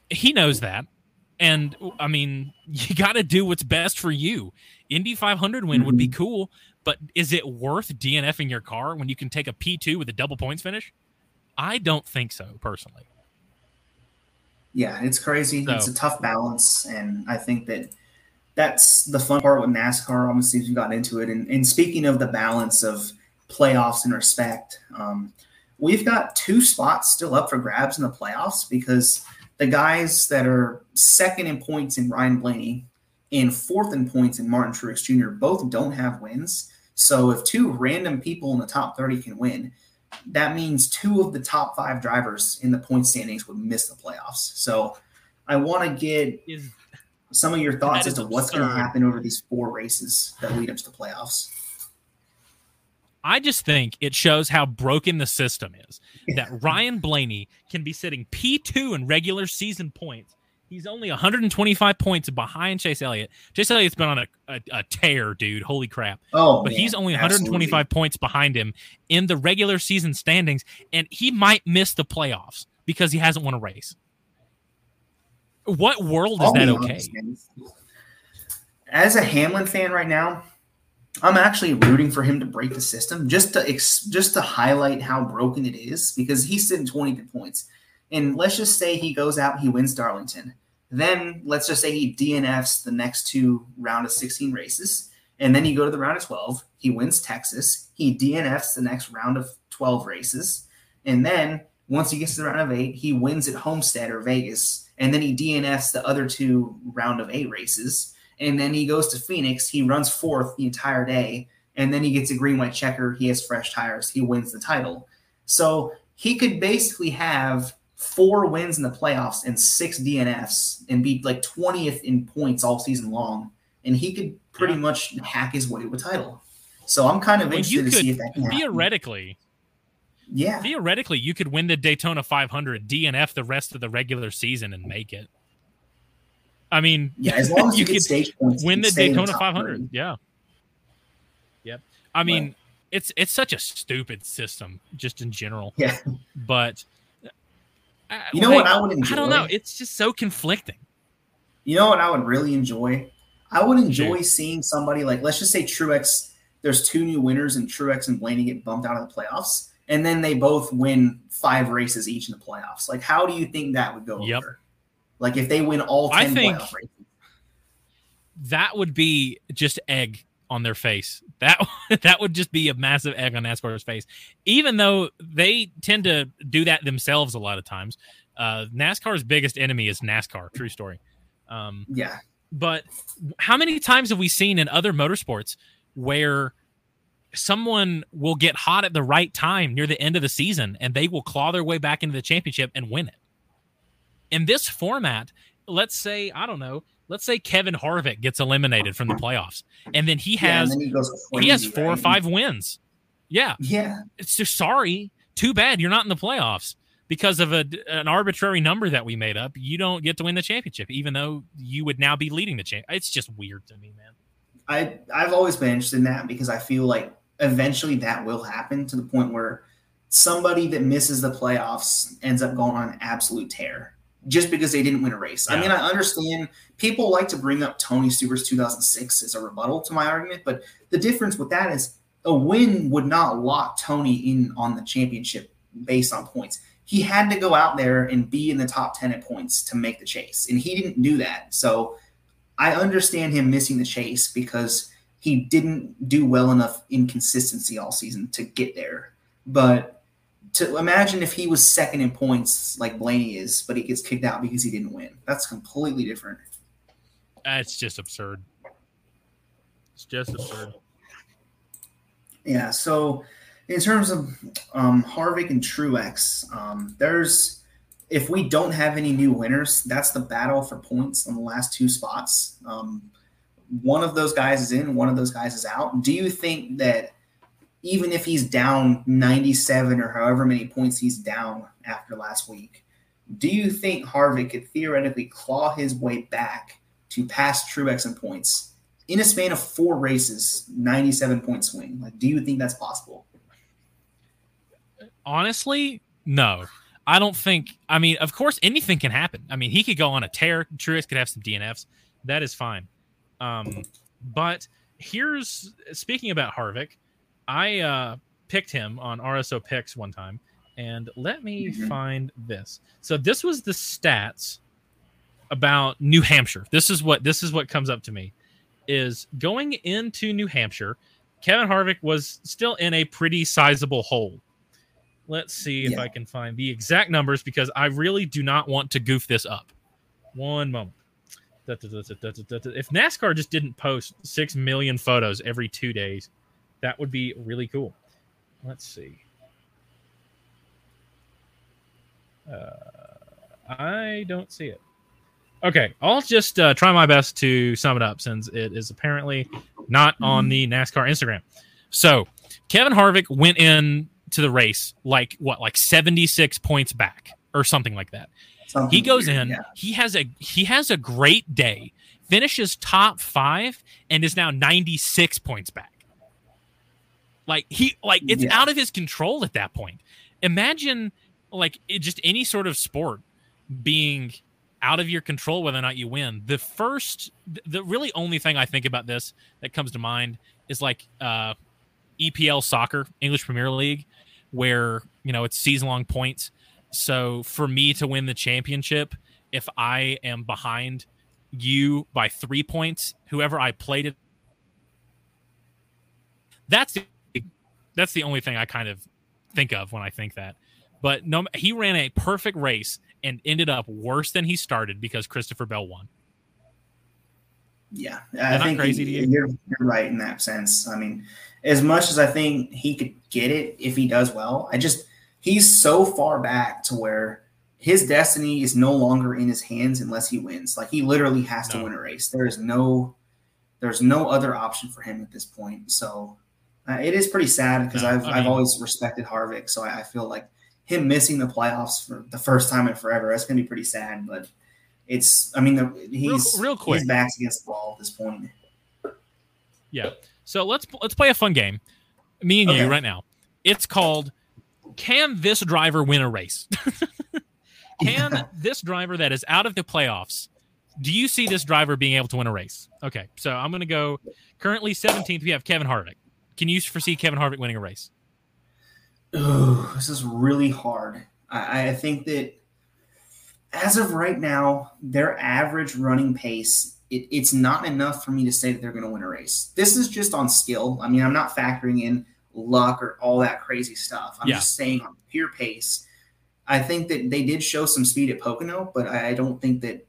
he knows that, and I mean, (laughs) you got to do what's best for you. Indy 500 win would be cool, but is it worth DNFing your car when you can take a P2 with a double points finish? I don't think so, personally. Yeah, it's crazy. It's a tough balance, and I think that that's the fun part with NASCAR. Obviously, if you got into it, and, and speaking of the balance of playoffs and respect, um, we've got two spots still up for grabs in the playoffs because the guys that are second in points in Ryan Blaney and fourth in points in Martin Truex Jr. both don't have wins. So if two random people in the top 30 can win, that means two of the top five drivers in the point standings would miss the playoffs. So I want to get Is some of your thoughts as to what's going to happen over these four races that lead up to the playoffs. I just think it shows how broken the system is. That Ryan Blaney can be sitting P2 in regular season points. He's only 125 points behind Chase Elliott. Chase Elliott's been on a, a, a tear, dude. Holy crap. Oh, But man, he's only absolutely. 125 points behind him in the regular season standings, and he might miss the playoffs because he hasn't won a race. What world is I'll that okay? As a Hamlin fan right now, I'm actually rooting for him to break the system just to ex- just to highlight how broken it is because he's sitting 20 points. And let's just say he goes out, he wins Darlington. Then let's just say he DNFs the next two round of 16 races. And then you go to the round of 12. He wins Texas. He DNFs the next round of 12 races. And then once he gets to the round of eight, he wins at Homestead or Vegas. And then he DNFs the other two round of eight races. And then he goes to Phoenix. He runs fourth the entire day. And then he gets a green white checker. He has fresh tires. He wins the title. So he could basically have four wins in the playoffs and six DNFs and be like 20th in points all season long. And he could pretty Yeah. much hack his way to a title. So I'm kind of Well, interested you to see could if that can happen. Theoretically, Yeah. theoretically, you could win the Daytona 500, DNF the rest of the regular season, and make it. I mean, Yeah, as long as (laughs) you, you could stage points, win the Daytona top 500. 30. Yeah. Yep. I mean, it's it's such a stupid system just in general. Yeah. But You know like, what I would enjoy? I don't know. It's just so conflicting. You know what I would really enjoy? I would enjoy seeing somebody like, let's just say Truex, there's two new winners and Truex and Blaney get bumped out of the playoffs, and then they both win five races each in the playoffs. Like, how do you think that would go Yep. over? Like, if they win all I 10 think- playoff races. That would be just egg on their face. That (laughs) that would just be a massive egg on NASCAR's face. Even though they tend to do that themselves a lot of times. Uh, NASCAR's biggest enemy is NASCAR. True story. Um, Yeah. but how many times have we seen in other motorsports where someone will get hot at the right time near the end of the season and they will claw their way back into the championship and win it? In this format, let's say, I don't know, let's say Kevin Harvick gets eliminated from the playoffs and then he has and then he goes he has four or five wins. Yeah. Yeah. It's just sorry. Too bad you're not in the playoffs. because of a, an arbitrary number that we made up, you don't get to win the championship, even though you would now be leading the champ. It's just weird to me, man. I I've always been interested in that because I feel like eventually that will happen to the point where somebody that misses the playoffs ends up going on an absolute tear just because they didn't win a race. Yeah. I mean, I understand people like to bring up Tony Stewart's 2006 as a rebuttal to my argument, but the difference with that is a win would not lock Tony in on the championship based on points. He had to go out there and be in the top 10 at points to make the chase, and he didn't do that. So I understand him missing the chase because he didn't do well enough in consistency all season to get there. But to imagine if he was second in points like Blaney is, but he gets kicked out because he didn't win. That's completely different. That's just absurd. It's just absurd. Yeah. So, in terms of um, Harvick and Truex, um, there's if we don't have any new winners, that's the battle for points on the last two spots. Um, one of those guys is in, one of those guys is out. Do you think that even if he's down 97 or however many points he's down after last week, do you think Harvick could theoretically claw his way back to pass Truex in points in a span of four races, 97 point swing? Like, do you think that's possible? Honestly, no. I don't think. I mean, of course, anything can happen. I mean, he could go on a tear. Truex could have some DNFs. That is fine. Um, but here's speaking about Harvick. I uh, picked him on RSO picks one time, and let me mm-hmm. find this. So this was the stats about New Hampshire. This is what this is what comes up to me is going into New Hampshire. Kevin Harvick was still in a pretty sizable hole. Let's see if yeah. I can find the exact numbers because I really do not want to goof this up. One moment. If NASCAR just didn't post 6 million photos every two days, that would be really cool. Let's see. Uh, I don't see it. Okay, I'll just uh, try my best to sum it up since it is apparently not on the NASCAR Instagram. So, Kevin Harvick went in to the race like what, like 76 points back or something like that. Something he goes weird, in, yeah. he has a he has a great day, finishes top 5 and is now 96 points back. Like he like it's yeah. out of his control at that point. Imagine like it, just any sort of sport being out of your control whether or not you win. The first the really only thing I think about this that comes to mind is like uh EPL soccer, English Premier League, where, you know, it's season long points. So for me to win the championship, if I am behind you by three points, whoever I played it, that's that's the only thing I kind of think of when I think that. But no, he ran a perfect race and ended up worse than he started because Christopher Bell won. Yeah, I think crazy he, you? you're, you're right in that sense. I mean, as much as I think he could get it if he does well, I just he's so far back to where his destiny is no longer in his hands unless he wins. Like he literally has no. to win a race. There is no there's no other option for him at this point. So uh, it is pretty sad because no, I've I mean, I've always respected Harvick, so I, I, feel like him missing the playoffs for the first time in forever that's gonna be pretty sad. But it's I mean the, he's real, real quick his back's against the wall at this point. Yeah. So let's let's play a fun game, me and okay. you right now. It's called Can this driver win a race? (laughs) Can yeah. this driver that is out of the playoffs? Do you see this driver being able to win a race? Okay, so I'm going to go. Currently 17th, we have Kevin Harvick. Can you foresee Kevin Harvick winning a race? Oh, this is really hard. I, I think that as of right now, their average running pace, it, it's not enough for me to say that they're going to win a race. This is just on skill. I mean, I'm not factoring in luck or all that crazy stuff. I'm yeah. just saying on pure pace. I think that they did show some speed at Pocono, but I, I don't think that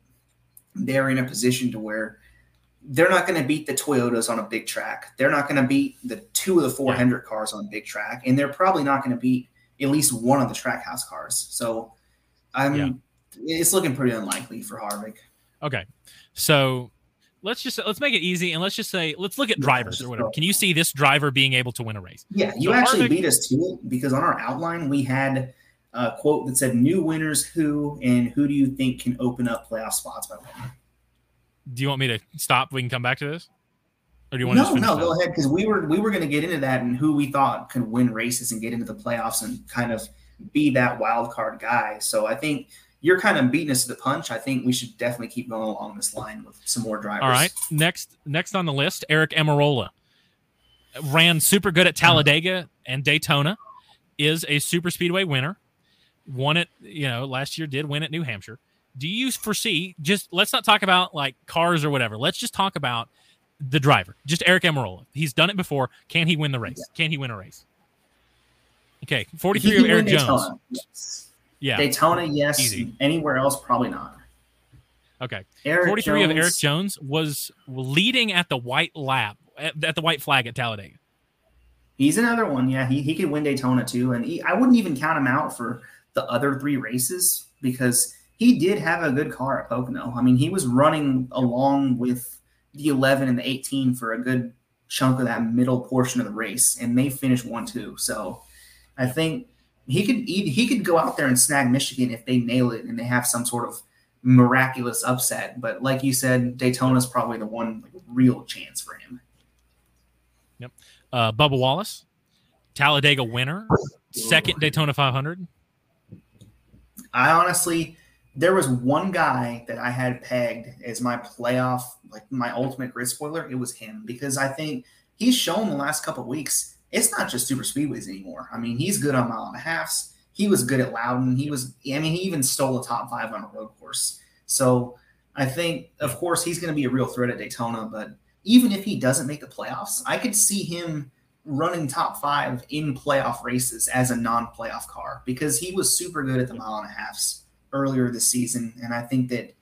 they're in a position to where they're not going to beat the Toyotas on a big track. They're not going to beat the two of the four yeah. cars on big track, and they're probably not going to beat at least one of the Trackhouse cars. So, I'm yeah. it's looking pretty unlikely for Harvick. Okay, so let's just let's make it easy and let's just say let's look at drivers or whatever. Can you see this driver being able to win a race? Yeah, you so actually Harvick, beat us to it because on our outline we had a quote that said, "New winners who and who do you think can open up playoff spots by winning?" Do you want me to stop? We can come back to this, or do you want No, to? no, go ahead because we were we were going to get into that and who we thought could win races and get into the playoffs and kind of be that wild card guy. So I think you're kind of beating us to the punch. I think we should definitely keep going along this line with some more drivers. All right. Next, next on the list, Aric Almirola ran super good at Talladega and Daytona. Is a super speedway winner. Won it, you know, last year did win at New Hampshire. Do you foresee just let's not talk about like cars or whatever. Let's just talk about the driver. Just Aric Almirola. He's done it before. Can he win the race? Can he win a race? Okay, 43 of Eric Daytona, Jones. yes. Yeah. Daytona, yes. Easy. Anywhere else, probably not. Okay. Eric 43 of Erik Jones was leading at the white lap at, at the white flag at Talladega. He's another one. Yeah, he, he could win Daytona too. And he, I wouldn't even count him out for the other three races because he did have a good car at Pocono. I mean, he was running along with the 11 and the 18 for a good chunk of that middle portion of the race, and they finished one two. So I think he could he, he could go out there and snag Michigan if they nail it and they have some sort of miraculous upset. But like you said, Daytona's probably the one like, real chance for him. Uh, Bubba Wallace, Talladega winner, second Daytona 500. I honestly, there was one guy that I had pegged as my playoff, like my ultimate grid spoiler. It was him because I think he's shown the last couple weeks it's not just super speedways anymore. I mean, he's good on mile and a halfs. He was good at Loudon. He was, I mean, he even stole a top five on a road course. So I think, of course, he's going to be a real threat at Daytona. But even if he doesn't make the playoffs, I could see him running top five in playoff races as a non-playoff car because he was super good at the mile and a halfs earlier this season, and I think that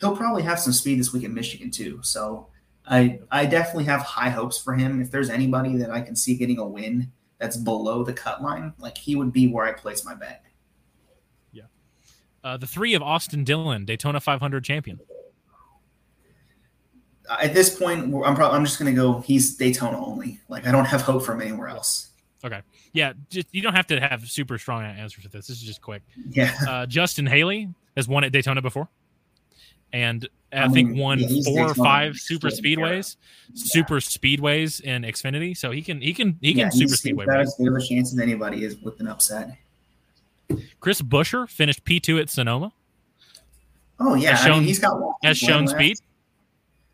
he'll probably have some speed this week at Michigan too. So I I definitely have high hopes for him. If there's anybody that I can see getting a win that's below the cut line, like he would be where I place my bet. Yeah, uh, the three of Austin Dillon, Daytona 500 champion. At this point, I'm probably I'm just gonna go. He's Daytona only. Like I don't have hope from anywhere else. Yeah, just, you don't have to have super strong answers to this. This is just quick. Yeah, Uh, Justin Haley has won at Daytona before, and I, I think mean, won yeah, four or five super speedways, super speedways in Xfinity. So he can he can he yeah, can super he's- speedway he's got race. as good of a chance as anybody is with an upset. Chris Buescher finished P two at Sonoma. Oh yeah, Has I shown- mean he's got Has shown left. speed.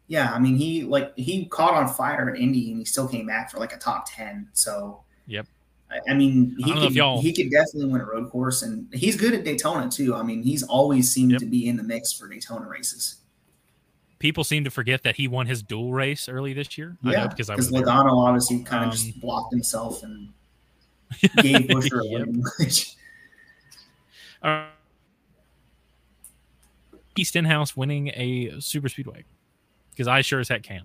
Yeah, I mean he like he caught on fire at Indy and he still came back for like a top ten. So Yep. I, I mean I he if could, he could definitely win a road course and he's good at Daytona too. I mean he's always seemed Yep. to be in the mix for Daytona races. People seem to forget that he won his dual race early this year. I know Yeah, because I was because there. Logano obviously kind of Um, just blocked himself and (laughs) gave Buescher a win. which- Uh, Keith Stenhouse winning a super speedway because I sure as heck can.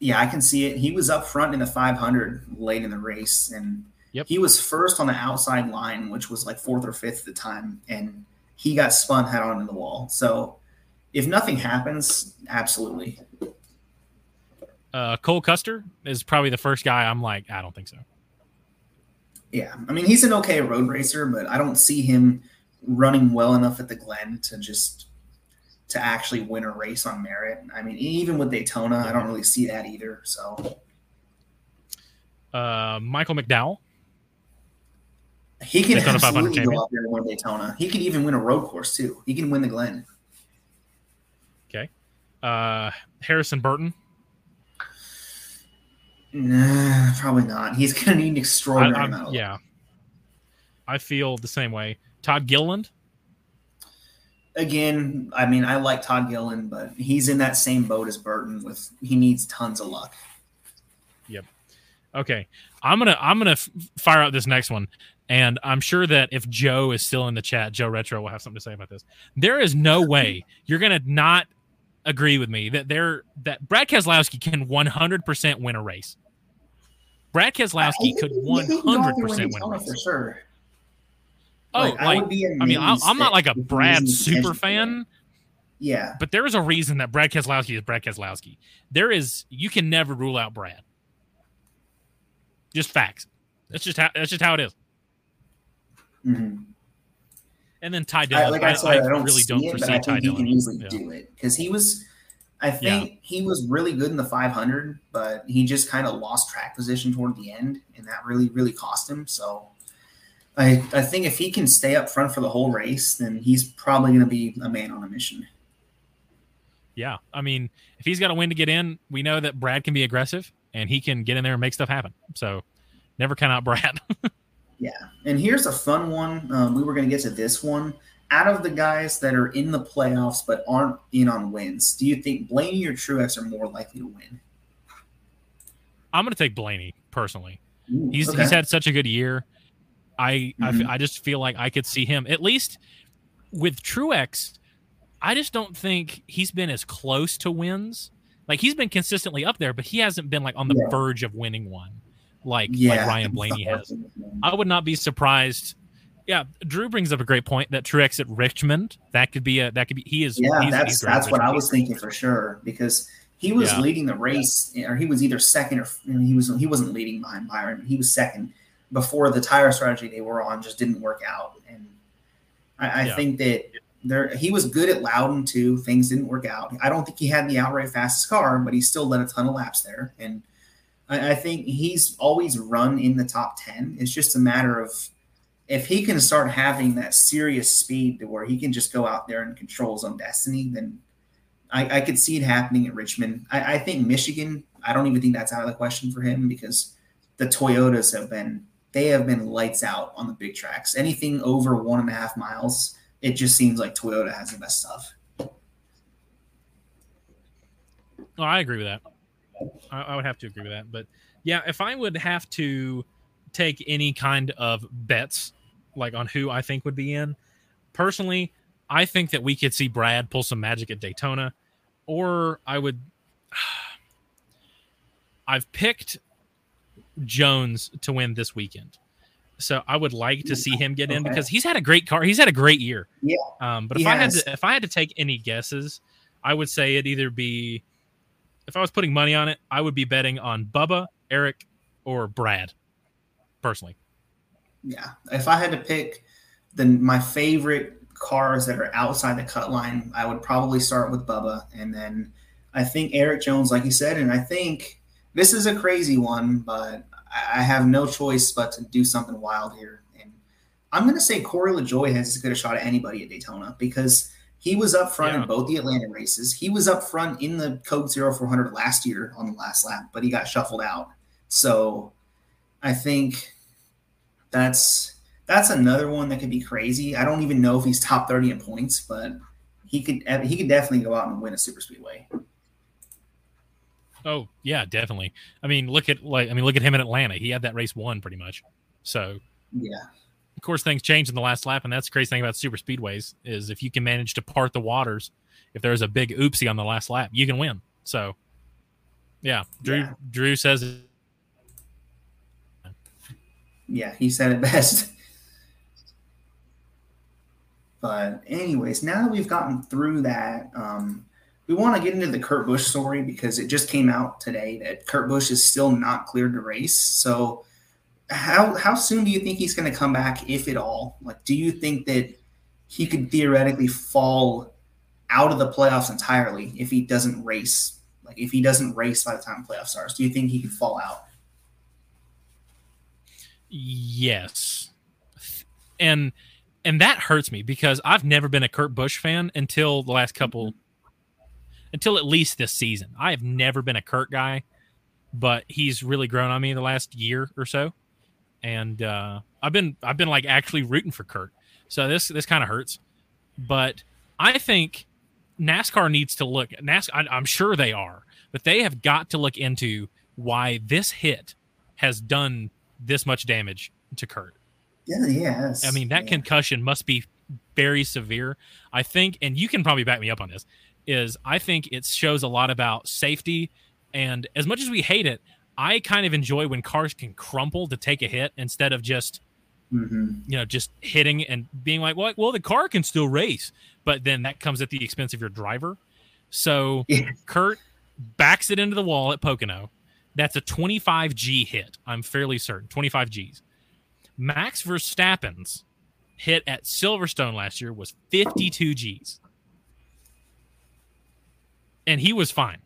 Yeah, I can see it. He was up front in the 500 late in the race, and Yep. he was first on the outside line, which was like fourth or fifth at the time, and he got spun head on into the wall. So, if nothing happens, absolutely. Uh, Cole Custer is probably the first guy I'm like, I don't think so. Yeah, I mean he's an okay road racer, but I don't see him running well enough at the Glen to just to actually win a race on merit. I mean, even with Daytona, I don't really see that either. So Uh, Michael McDowell, he can Daytona absolutely go out there and win Daytona. He can even win a road course too. He can win the Glen. Okay, uh, Harrison Burton. Nah, probably not. He's going to need an extraordinary I'm- amount. Of yeah, I feel the same way. Todd Gilliland, Again, I mean, I like Todd Gillen, but he's in that same boat as Burton. With he needs tons of luck. Yep. Okay, I'm gonna I'm gonna f- fire out this next one, and I'm sure that if Joe is still in the chat, Joe Retro will have something to say about this. There is no (laughs) way you're gonna not agree with me that there that Brad Keselowski can 100% win a race. Brad Keselowski could Yeah, he can go out there 100% win a race. for sure. Oh, Like, I would be I mean, I, I'm not like a if he was Brad super fan. Yeah, but there is a reason that Brad Keselowski is Brad Keselowski. There is you can never rule out Brad. Just facts. That's just how that's just how it is. Mhm. And then Ty I, Dillon, like I, I said, I, I don't really see don't it, foresee I Ty think he can easily Yeah. do it because he was. I think he was really good in the 500, but he just kind of lost track position toward the end, and that really, really cost him. So, I I think if he can stay up front for the whole race, then he's probably going to be a man on a mission. Yeah, I mean, if he's got a win to get in, we know that Brad can be aggressive and he can get in there and make stuff happen. So, never count out Brad. (laughs) Yeah, and here's a fun one. Um, we were going to get to this one. Out of the guys that are in the playoffs but aren't in on wins, do you think Blaney or Truex are more likely to win? I'm going to take Blaney personally. Ooh, He's okay. he's had such a good year. I, I f- Mhm. I just feel like I could see him at least with Truex. I just don't think he's been as close to wins. Like he's been consistently up there, but he hasn't been like on the Yeah. verge of winning one, like yeah, like Ryan Blaney has. I would not be surprised. Yeah, Drew brings up a great point that Truex at Richmond that could be a that could be he is Yeah, he's, that's he's that's what I was thinking for sure because he was Yeah. leading the race, or he was either second or I he was he wasn't leading behind Byron. He was second before the tire strategy they were on just didn't work out, and I, I Yeah. think that there he was good at Loudon too. Things didn't work out. I don't think he had the outright fastest car, but he still led a ton of laps there, and I, I think he's always run in the top ten. It's just a matter of if he can start having that serious speed to where he can just go out there and control his own destiny, then I, I could see it happening at Richmond. I, I think Michigan, I don't even think that's out of the question for him because the Toyotas have been they have been lights out on the big tracks. Anything over one and a half miles, it just seems like Toyota has the best stuff. Oh, I agree with that. I, I would have to agree with that. But yeah, if I would have to take any kind of bets, like on who I think would be in, personally, I think that we could see Brad pull some magic at Daytona, or I would. (sighs) I've picked Jones to win this weekend. So I would like to see him get in Okay. because he's had a great car. He's had a great year. Yeah, Um, but if I had to, if I had to take any guesses, I would say it either be, if I was putting money on it, I would be betting on Bubba, Eric, or Brad. Personally, Yeah. If I had to pick then my favorite cars that are outside the cut line, I would probably start with Bubba. And then I think Erik Jones, like you said, and I think this is a crazy one, but I have no choice but to do something wild here. And I'm going to say Corey LaJoie has as good a shot at anybody at Daytona because he was up front Yeah. in both the Atlanta races. He was up front in the Coke Zero 0400 last year on the last lap, but he got shuffled out. So I think that's that's another one that could be crazy. I don't even know if he's top 30 in points, but he could he could definitely go out and win a super speedway. Oh yeah, definitely. I mean, look at like I mean, look at him in Atlanta. He had that race won pretty much. So Yeah. of course things changed in the last lap, and that's the crazy thing about super speedways is if you can manage to part the waters, if there's a big oopsie on the last lap, you can win. So yeah, Drew Yeah. Drew says Yeah, he said it (laughs) best. But anyways, now that we've gotten through that, um, we want to get into the Kurt Busch story because it just came out today that Kurt Busch is still not cleared to race. So how how soon do you think he's going to come back, if at all? Like, do you think that he could theoretically fall out of the playoffs entirely if he doesn't race? Like, if he doesn't race by the time playoffs starts, do you think he could fall out? Yes. And and that hurts me because I've never been a Kurt Busch fan until the last couple mm-hmm. Until at least this season. I have never been a Kurt guy, but he's really grown on me the last year or so. And uh I've been I've been like actually rooting for Kurt. So this this kind of hurts. But I think NASCAR needs to look NASCAR I, I'm sure they are, but they have got to look into why this hit has done this much damage to Kurt. Yeah, yes. I mean, that yeah. concussion must be very severe. I think, and you can probably back me up on this, is I think it shows a lot about safety. And as much as we hate it, I kind of enjoy when cars can crumple to take a hit instead of just, Mhm. you know, just hitting and being like, well, well, the car can still race. But then that comes at the expense of your driver. So Yeah. Kurt backs it into the wall at Pocono. That's a 25 G hit. I'm fairly certain 25 Gs. Max Verstappen's hit at Silverstone last year was 52 G's. And he was fine.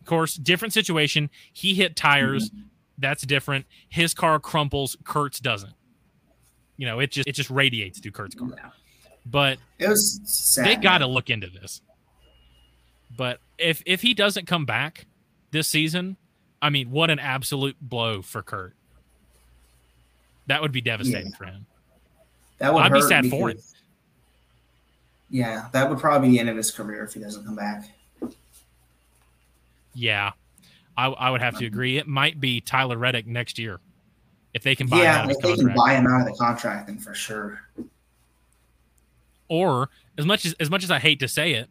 Of course, different situation. He hit tires. Mm-hmm. That's different. His car crumples. Kurt's doesn't. You know, it just it just radiates through Kurt's car. Yeah. But it was sad, they got to look into this. But if if he doesn't come back this season, I mean, what an absolute blow for Kurt. That would be devastating yeah. for him. That would I'd be sad for him. Yeah, that would probably be the end of his career if he doesn't come back. Yeah, I, I would have to agree. It might be Tyler Reddick next year if they can buy yeah, him if they contract. can buy him out of the contract, then for sure. Or as much as as much as I hate to say it,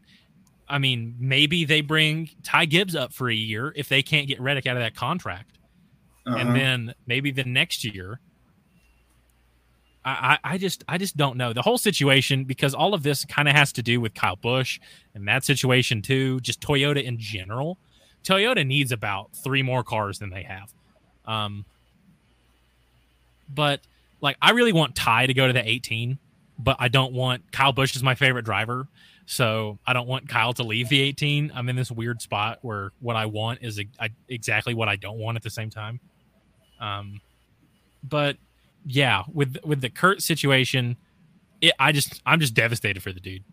I mean, maybe they bring Ty Gibbs up for a year if they can't get Reddick out of that contract, uh-huh. and then maybe the next year. I, I just I just don't know the whole situation because all of this kind of has to do with Kyle Busch and that situation too. Just Toyota in general. Toyota needs about three more cars than they have. Um, but like I really want Ty to go to the 18, but I don't want Kyle Busch is my favorite driver. So I don't want Kyle to leave the 18. I'm in this weird spot where what I want is exactly what I don't want at the same time. Um, but yeah, with with the Kurt situation, it, I just I'm just devastated for the dude.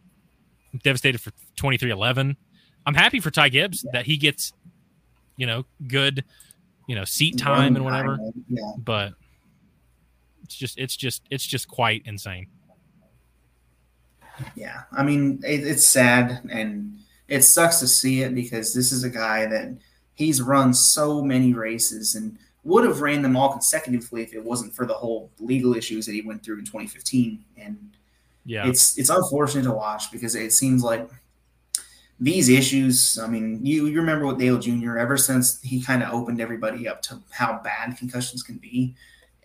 I'm devastated for 2311. I'm happy for Ty Gibbs yeah. that he gets, you know, good, you know, seat time and whatever. Yeah. But it's just it's just it's just quite insane. Yeah, I mean it, it's sad and it sucks to see it because this is a guy that he's run so many races and would have ran them all consecutively if it wasn't for the whole legal issues that he went through in 2015. And yeah, it's it's unfortunate to watch because it seems like these issues. I mean, you you remember with Dale Jr. Ever since he kind of opened everybody up to how bad concussions can be,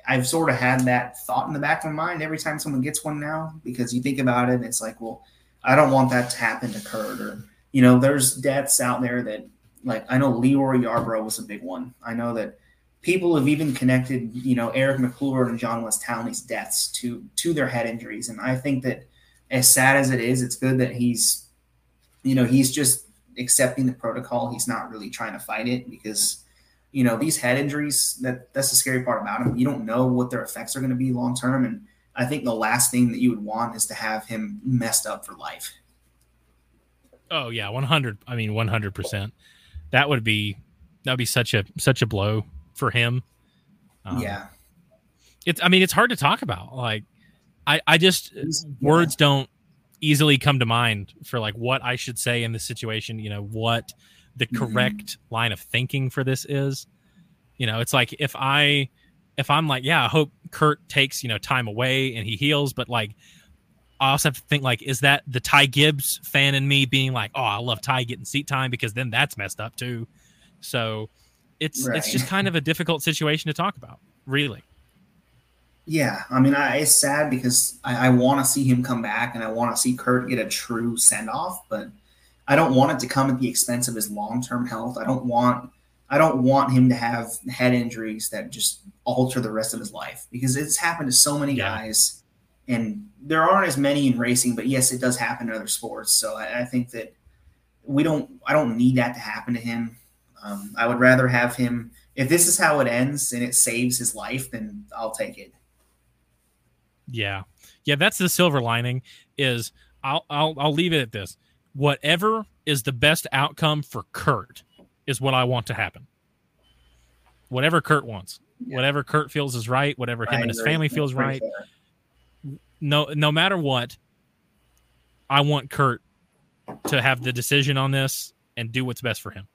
I've sort of had that thought in the back of my mind every time someone gets one now because you think about it and it's like, well, I don't want that to happen to Kurt or you know, there's deaths out there that like I know LeeRoy Yarbrough was a big one. I know that people have even connected, you know, Eric McClure and John Wes Townley's deaths to to their head injuries. And I think that as sad as it is, it's good that he's, you know, he's just accepting the protocol. He's not really trying to fight it because you know these head injuries that that's the scary part about them you don't know what their effects are going to be long term. And i think the last thing that you would want is to have him messed up for life. Oh yeah 100 i mean 100% that would be that would be such a such a blow for him um, yeah it's i mean it's hard to talk about like i i just yeah. words don't easily come to mind for like what i should say in this situation you know what the mm-hmm. correct mm-hmm. line of thinking for this is. You know, it's like if I if I'm like, yeah, I hope Kurt takes, you know, time away and he heals, but like I also have to think like, is that the Ty Gibbs fan in me being like, oh, I love Ty getting seat time because then that's messed up too. So it's right. it's just kind of a difficult situation to talk about, really. Yeah, I mean, I, it's sad because I, I want to see him come back and I want to see Kurt get a true send off, but I don't want it to come at the expense of his long term health. I don't want I don't want him to have head injuries that just alter the rest of his life because it's happened to so many yeah. guys, and there aren't as many in racing. But yes, it does happen in other sports. So I, I think that we don't. I don't need that to happen to him. Um, I would rather have him. If this is how it ends and it saves his life, then I'll take it. Yeah, yeah. That's the silver lining. Is I'll I'll I'll leave it at this whatever is the best outcome for Kurt is what I want to happen. Whatever Kurt wants, yeah. whatever Kurt feels is right, whatever him I and his family feels right. No, no matter what, I want Kurt to have the decision on this and do what's best for him.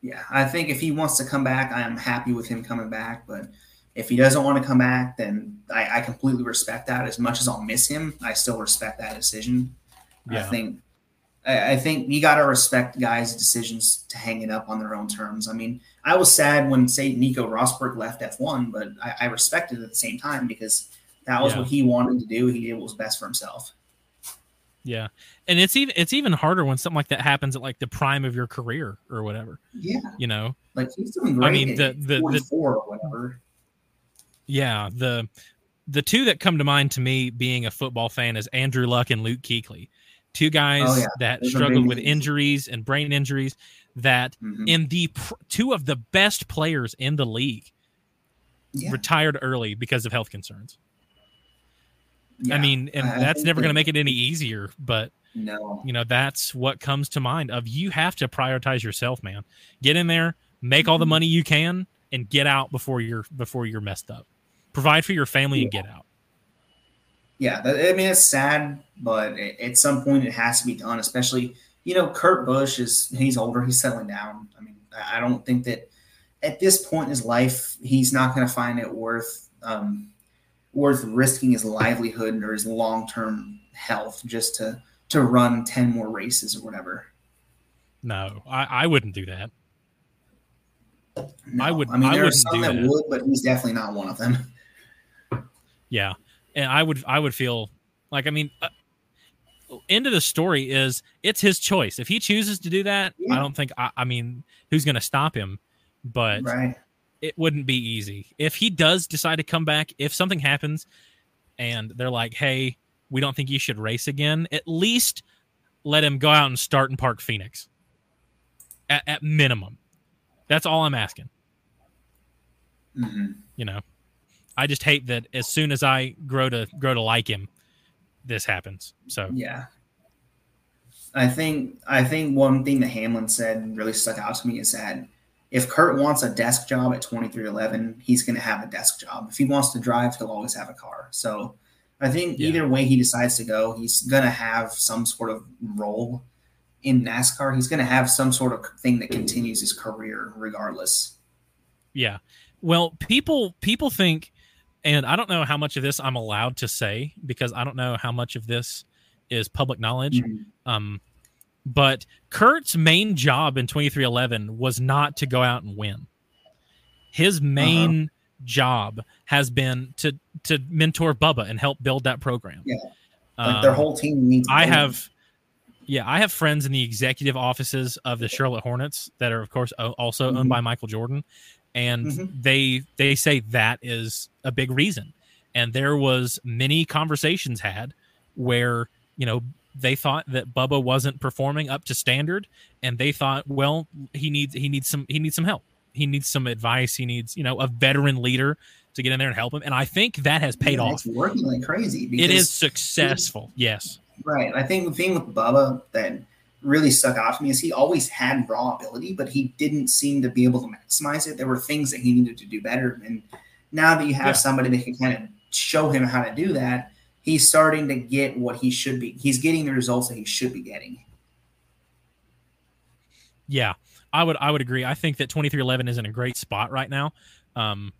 Yeah, I think if he wants to come back, I am happy with him coming back. But if he doesn't want to come back, then I, I completely respect that. As much as I'll miss him, I still respect that decision. Yeah. I think I, I think you got to respect guys' decisions to hang it up on their own terms. I mean, I was sad when say Nico Rosberg left F1, but I, I respected it at the same time because that was yeah. what he wanted to do. He did what was best for himself. Yeah, and it's even it's even harder when something like that happens at like the prime of your career or whatever. Yeah, you know, like he's doing great. I mean, the the, the or whatever. Yeah, the the two that come to mind to me being a football fan is Andrew Luck and Luke Kuechly. Two guys Oh, yeah. that Those struggled with injuries and brain injuries that Mhm. in the pr- two of the best players in the league Yeah. retired early because of health concerns. I mean, and I- that's never going to make it any easier, but No. you know, that's what comes to mind of you have to prioritize yourself, man. Get in there, make all the Mhm. money you can and get out before you're before you're messed up. Provide for your family and get out. Yeah, I mean it's sad, but at some point it has to be done. Especially, you know, Kurt Busch is he's older, he's settling down. I mean, I I don't think that at this point in his life he's not going to find it worth um, worth risking his livelihood or his long term health just to to run ten more races or whatever. No, I, I wouldn't do that. No. I would- I mean, I there are wouldn't some that, that. would, but he's definitely not one of them. Yeah, and I would I would feel like I mean, uh, end of the story is it's his choice. If he chooses to do that, I don't think I, I mean who's going to stop him. But Right. It wouldn't be easy if he does decide to come back. If something happens and they're like, "Hey, we don't think you should race again," at least let him go out and start in Park Phoenix. At, at minimum, that's all I'm asking. hmm you know i just hate that as soon as i grow to grow to like him this happens so Yeah. I think I think one thing that Hamlin said really stuck out to me is that if Kurt wants a desk job at 2311, he's going to have a desk job. If he wants to drive, he'll always have a car. So I think Yeah. either way he decides to go, he's going to have some sort of role in NASCAR. He's going to have some sort of thing that continues his career regardless. yeah well people people think and i don't know how much of this i'm allowed to say because i don't know how much of this is public knowledge Mhm. um but kurt's main job in 2311 was not to go out and win his main job has been to to mentor bubba and help build that program Yeah. Like their Um, whole team needs. I have, yeah, I have friends in the executive offices of the Charlotte Hornets that are, of course, also owned Mhm. by Michael Jordan, and Mhm. they they say that is a big reason. And there was many conversations had where you know they thought that Bubba wasn't performing up to standard, and they thought, well, he needs he needs some he needs some help. He needs some advice. He needs you know a veteran leader to get in there and help him. And I think that has paid Yeah, off. It's working like crazy. It is successful. Yes. Right. I think the thing with Bubba that really stuck out to me is he always had raw ability, but he didn't seem to be able to maximize it. There were things that he needed to do better. And now that you have Yeah. somebody that can kind of show him how to do that, he's starting to get what he should be. He's getting the results that he should be getting. Yeah, I would I would agree. I think that 2311 is in a great spot right now. Um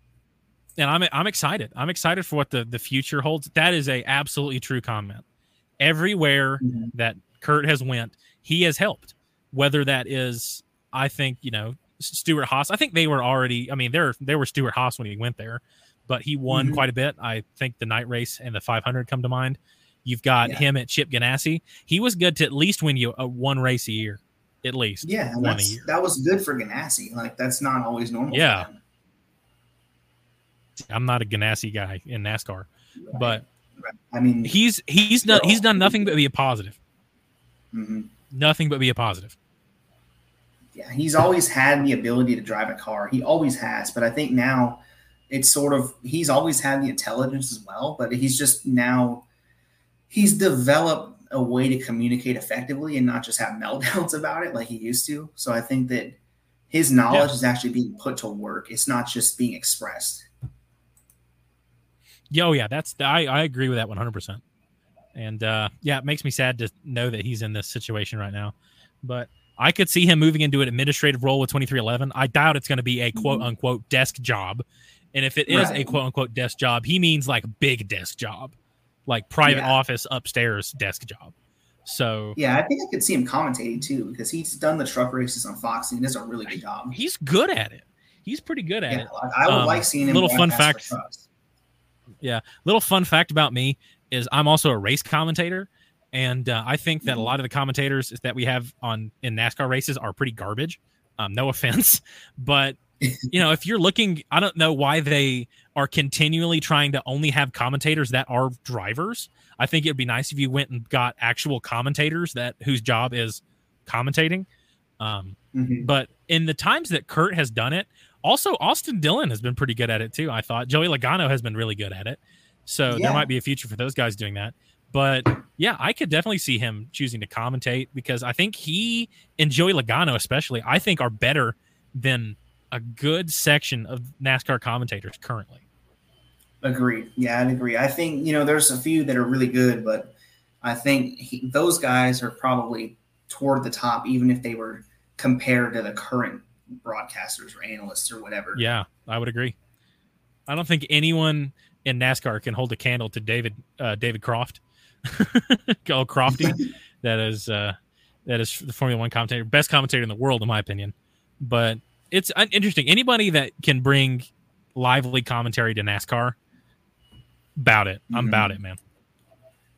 and I'm I'm excited. I'm excited for what the the future holds. That is a absolutely true comment. Everywhere Mhm. that Kurt has went, he has helped. Whether that is I think, you know, Stewart-Haas. I think they were already I mean, there there were Stewart-Haas when he went there, but he won Mhm. quite a bit. I think the night race and the 500 come to mind. You've got Yeah. him at Chip Ganassi. He was good to at least win you a one race a year, at least. Yeah, One a year. that was good for Ganassi. Like that's not always normal. for Yeah. him. I'm not a Ganassi guy in NASCAR, Right. but Right. I mean, he's he's done he's done nothing but be a positive. mhm. Nothing but be a positive. yeah, he's always had the ability to drive a car. He always has, but I think now it's sort of he's always had the intelligence as well, but he's just now he's developed a way to communicate effectively and not just have (laughs) meltdowns about it like he used to. So I think that his knowledge Yeah. is actually being put to work. It's not just being expressed. Yeah, oh yeah, that's I I agree with that 100. percent And uh, yeah, it makes me sad to know that he's in this situation right now. But I could see him moving into an administrative role with 2311. I doubt it's going to be a quote unquote desk job. And if it is a Mm-hmm. Quote unquote desk job, he means like big desk job, like private Yeah. office upstairs desk job. So Yeah, I think I could see him commentating too because he's done the truck races on Fox and he does a really good job. he's good at it. He's pretty good at Yeah, it. I would Um, like seeing him. little fun fact- Yeah, little fun fact about me is I'm also a race commentator, and uh, I think that a lot of the commentators that we have on in NASCAR races are pretty garbage. Um, no (laughs) offense, but you know if you're looking, I don't know why they are continually trying to only have commentators that are drivers. I think it'd be nice if you went and got actual commentators that whose job is commentating. Um, Mhm. but in the times that Kurt has done it, also Austin Dillon has been pretty good at it too. I thought Joey Logano has been really good at it, so Yeah. there might be a future for those guys doing that. But yeah, I could definitely see him choosing to commentate because I think he and Joey Logano, especially, I think are better than a good section of NASCAR commentators currently. Agreed. Yeah, I'd agree. I think you know there's a few that are really good, but I think he, those guys are probably toward the top, even if they were compared to the current broadcasters or analysts or whatever. Yeah, I would agree. I don't think anyone in NASCAR can hold a candle to David uh, David Croft. (laughs) oh, Crofty, (laughs) that is uh, that is the Formula One commentator, best commentator in the world, in my opinion. But it's interesting. Anybody that can bring lively commentary to NASCAR, about it. I'm mm-hmm. about it, man.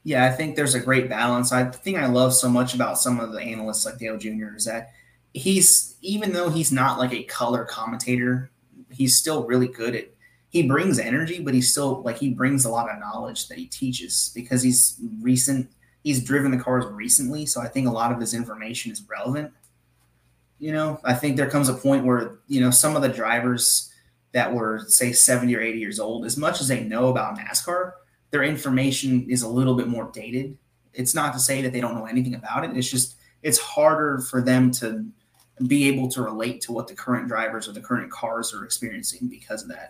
Yeah, I think there's a great balance. I the thing I love so much about some of the analysts like Dale Jr. is that he's even though he's not like a color commentator, he's still really good at he brings energy, but he's still like he brings a lot of knowledge that he teaches because he's recent he's driven the cars recently, so I think a lot of his information is relevant. You know, I think there comes a point where, you know, some of the drivers that were say 70 or 80 years old, as much as they know about NASCAR, their information is a little bit more dated. It's not to say that they don't know anything about it. It's just it's harder for them to be able to relate to what the current drivers or the current cars are experiencing because of that.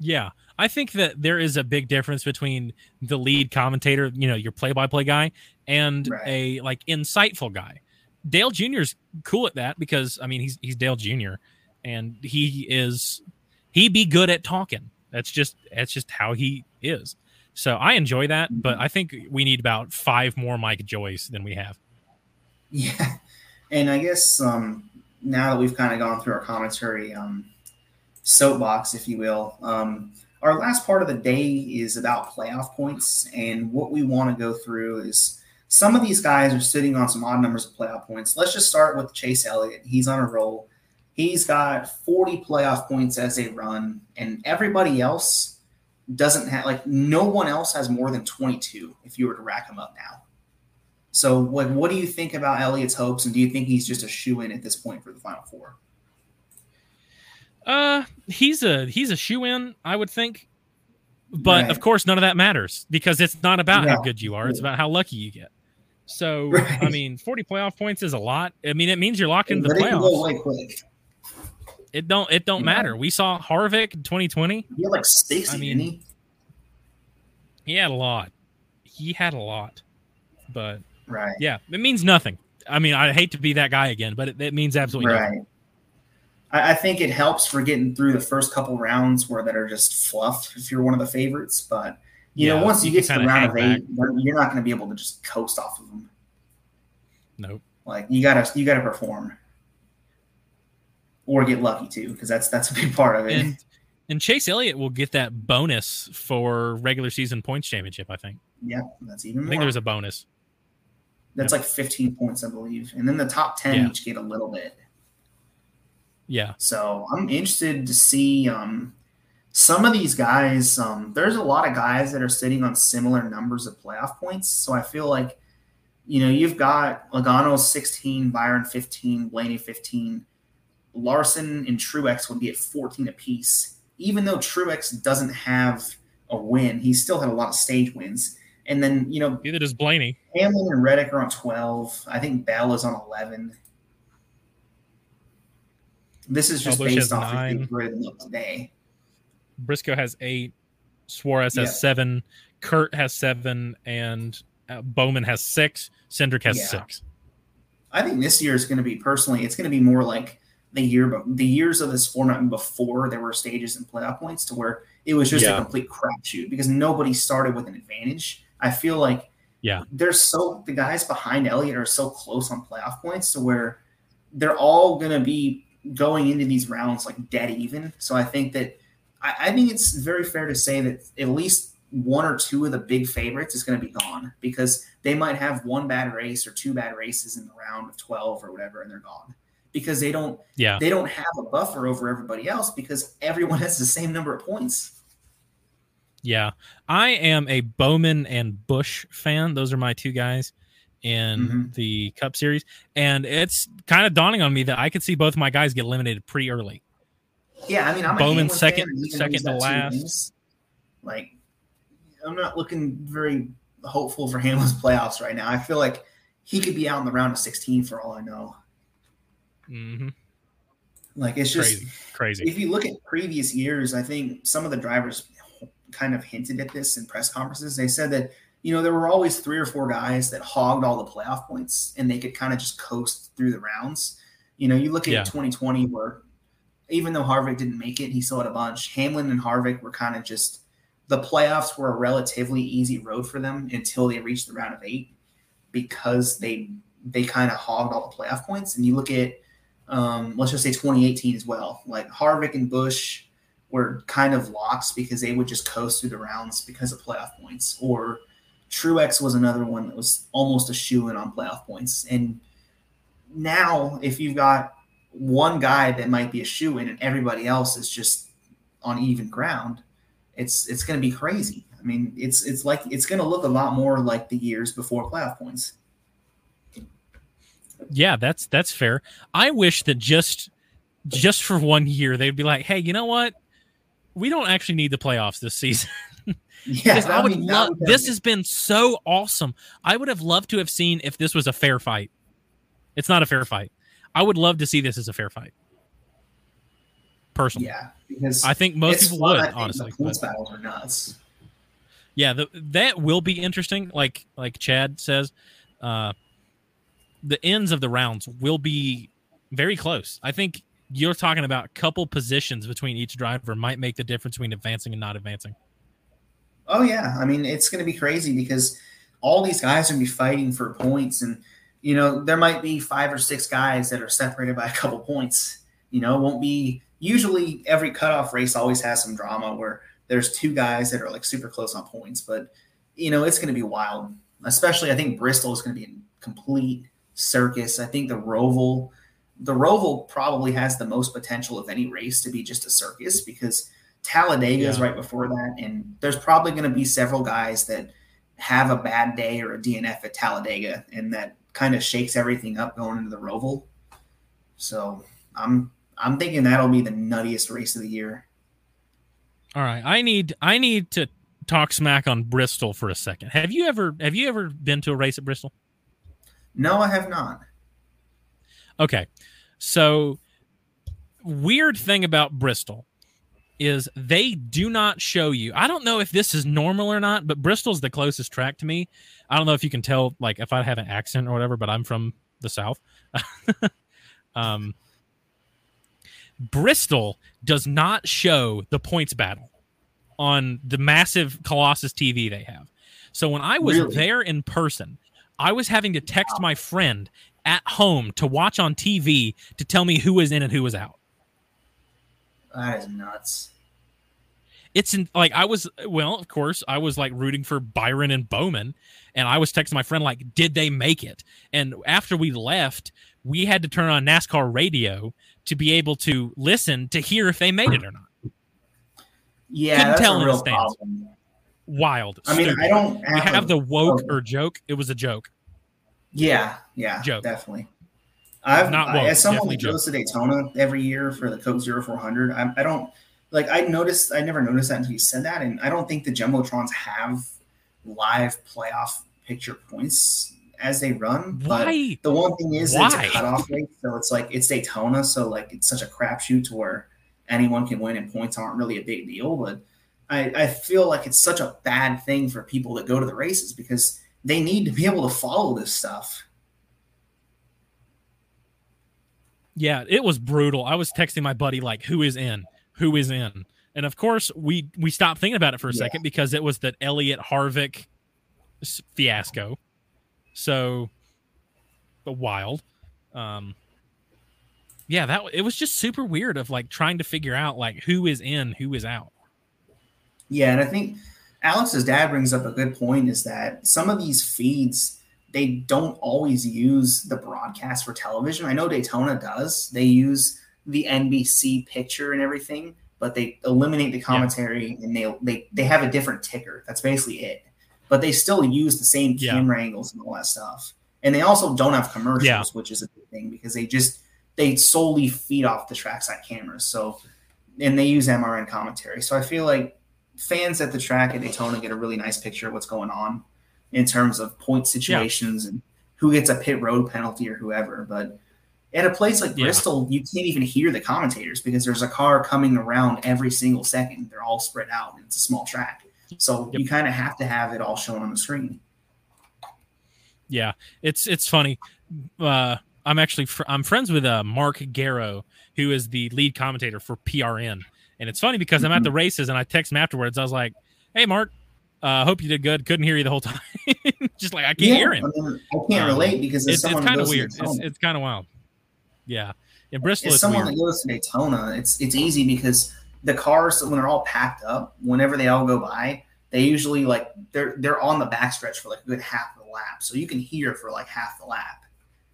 Yeah, I think that there is a big difference between the lead commentator, you know, your play-by-play guy, and Right. a like insightful guy. Dale Jr.'s cool at that because I mean he's he's Dale Jr. and he is he be good at talking. That's just that's just how he is. So I enjoy that, but I think we need about five more Mike Joyce than we have. Yeah, and I guess um, now that we've kind of gone through our commentary um, soapbox, if you will, um, our last part of the day is about playoff points, and what we want to go through is some of these guys are sitting on some odd numbers of playoff points. Let's just start with Chase Elliott. He's on a roll. He's got 40 playoff points as a run, and everybody else doesn't have like no one else has more than 22 if you were to rack them up now. So, what what do you think about Elliott's hopes, and do you think he's just a shoe in at this point for the Final Four? Uh, he's a he's a shoe in, I would think. But Right. of course, none of that matters because it's not about how good you are; it's about how lucky you get. So, (laughs) Right. I mean, forty playoff points is a lot. I mean, it means you're locked into the But it go playoffs. It don't it don't Yeah. matter. We saw Harvick in 2020. He had like sixty, I mean- he? He had a lot. He had a lot. But Right, yeah, it means nothing. I mean, I hate to be that guy again, but it, it means absolutely nothing. right. I, I think it helps for getting through the first couple rounds where that are just fluff if you're one of the favorites. But you Yeah, know, once you, you get to the round of eight, you're- you're not going to be able to just coast off of them. Nope. Like you gotta you gotta perform, or get lucky too, because that's that's a big part of it. And and Chase Elliott will get that bonus for regular season points championship. I think. yeah, that's even I more. think there's a bonus. That's like 15 points, I believe. And then the top 10 Yeah. each get a little bit. Yeah. So I'm interested to see um, some of these guys. Um, there's a lot of guys that are sitting on similar numbers of playoff points. So I feel like, you know, you've got Logano 16, Byron 15, Blaney 15. Larson and Truex would be at 14 apiece. Even though Truex doesn't have a win, he still had a lot of stage wins. And then, you know, Either does Blaney. Hamlin and Reddick are on 12. I think Bell is on 11. This is just Busch based off nine. of the grid look today. Briscoe has eight. Suarez has Yeah. seven. Kurt has seven, and uh, Bowman has six. Cindric has Yeah. six. I think this year is going to be personally, it's going to be more like the year, but the years of this format before there were stages and playoff points to where it was just Yeah. a complete crapshoot because nobody started with an advantage. I feel like Yeah. they're so the guys behind Elliott are so close on playoff points to where they're all going to be going into these rounds like dead even. So I think that I, I think it's very fair to say that at least one or two of the big favorites is going to be gone because they might have one bad race or two bad races in the round of 12 or whatever and they're gone because they don't Yeah. they don't have a buffer over everybody else because everyone (laughs) has the same number of points. Yeah. I am a Bowman and Busch fan. Those are my two guys in Mhm. the Cup Series. And it's kind of dawning on me that I could see both my guys get eliminated pretty early. Yeah, I mean, I'm Bowman second- fan, and he can second to last. Like, I'm not looking very hopeful for Hamlin's playoffs right now. I feel like he could be out in the round of 16 for all I know. hmm Like, it's just Crazy. Crazy. if you look at previous years, I think some of the drivers kind of hinted at this in press conferences. They said that you know there were always three or four guys that hogged all the playoff points, and they could kind of just coast through the rounds. You know, you look at Yeah. 2020 where even though Harvick didn't make it, he still had a bunch. Hamlin and Harvick were kind of just the playoffs were a relatively easy road for them until they reached the round of eight because they they kind of hogged all the playoff points. And you look at um, let's just say 2018 as well. Like Harvick and Busch were kind of locks because they would just coast through the rounds because of playoff points. Or Truex was another one that was almost a shoe in on playoff points. And now, if you've got one guy that might be a shoe in and everybody else is just on even ground, it's it's going to be crazy. I mean, it's it's like it's going to look a lot more like the years before playoff points. Yeah, that's that's fair. I wish that just just for one year they'd be like, "Hey, you know what? We don't actually need the playoffs this season." (laughs) Yeah, I would that love. This has been so awesome. I would have loved to have seen if this was a fair fight. It's not a fair fight. I would love to see this as a fair fight. Personally, yeah because I think most people would I honestly. The but- battles are nuts. yeah, the, that will be interesting. Like like Chad says, uh, the ends of the rounds will be very close. I think you're talking about a couple positions between each driver might make the difference between advancing and not advancing. Oh yeah, I mean it's going to be crazy because all these guys are going to be fighting for points, and you know there might be five or six guys that are separated by a couple points. You know, it won't be usually every cutoff race always has some drama where there's two guys that are like super close on points, but you know it's going to be wild. Especially, I think Bristol is going to be a complete circus. I think the Roval, the Roval probably has the most potential of any race to be just a circus because Talladega is right before that, and there's probably going to be several guys that have a bad day or a DNF at Talladega, and that kind of shakes everything up going into the Roval. So I'm I'm thinking that'll be the nuttiest race of the year. All right, I need I need to talk smack on Bristol for a second. Have you ever have you ever been to a race at Bristol? No, I have not. Okay. So weird thing about Bristol is they do not show you. I don't know if this is normal or not, but Bristol's the closest track to me. I don't know if you can tell like if I have an accent or whatever, but I'm from the south. (laughs) um Bristol does not show the points battle on the massive Colossus TV they have. So when I was Really? there in person, I was having to text my friend at home to watch on TV to tell me who was in and who was out. That is nuts. It's in, like I was well, of course, I was like rooting for Byron and Bowman, and I was texting my friend like, "Did they make it?" And after we left, we had to turn on NASCAR radio to be able to listen to hear if they made it or not. Yeah, Couldn't that's tell a in the stands. problem. Wild. I mean, stupid. I don't we have, have a- the woke oh. or joke. It was a joke. Yeah, yeah, Joke. definitely. I've Not I, as someone who goes to Daytona every year for the Coke Zero Four Hundred. I, I don't like. I noticed. I never noticed that until you said that, and I don't think the jumbotrons have live playoff picture points as they run. But Why? the one thing is, it's a cutoff (laughs) race, so it's like it's Daytona, so like it's such a crapshoot to where anyone can win, and points aren't really a big deal. But I, I feel like it's such a bad thing for people that go to the races because they need to be able to follow this stuff. Yeah, it was brutal. I was texting my buddy like, "Who is in? Who is in?" And of course, we we stopped thinking about it for a Yeah. second because it was that Elliott Harvick fiasco. So, but wild. Um, yeah, that it was just super weird of like trying to figure out like who is in, who is out. Yeah, and I think Alex's dad brings up a good point is that some of these feeds they don't always use the broadcast for television. I know Daytona does. They use the NBC picture and everything, but they eliminate the commentary yeah. and they they they have a different ticker. That's basically it. But they still use the same yeah. camera angles and all that stuff. And they also don't have commercials, yeah. which is a big thing because they just they solely feed off the trackside cameras. So and they use MRN commentary. So I feel like fans at the track at Daytona get a really nice picture of what's going on in terms of point situations yeah. and who gets a pit road penalty or whoever. But at a place like yeah. Bristol, you can't even hear the commentators because there's a car coming around every single second. They're all spread out and it's a small track. So yep. you kind of have to have it all shown on the screen. Yeah, it's it's funny. Uh, I'm actually fr- I'm friends with uh, Mark Garrow, who is the lead commentator for PRN, and it's funny because I'm at the mm-hmm. races and I text him afterwards. I was like, "Hey, Mark, uh, hope you did good. Couldn't hear you the whole time. (laughs) Just like I can't yeah, hear him. I, mean, I can't um, relate because it's, it's kind of weird. It's, it's kind of wild. Yeah, in Bristol, it's someone weird. that goes to Daytona. It's it's easy because the cars when they're all packed up, whenever they all go by, they usually like they're they're on the backstretch for like a good half of the lap, so you can hear for like half the lap.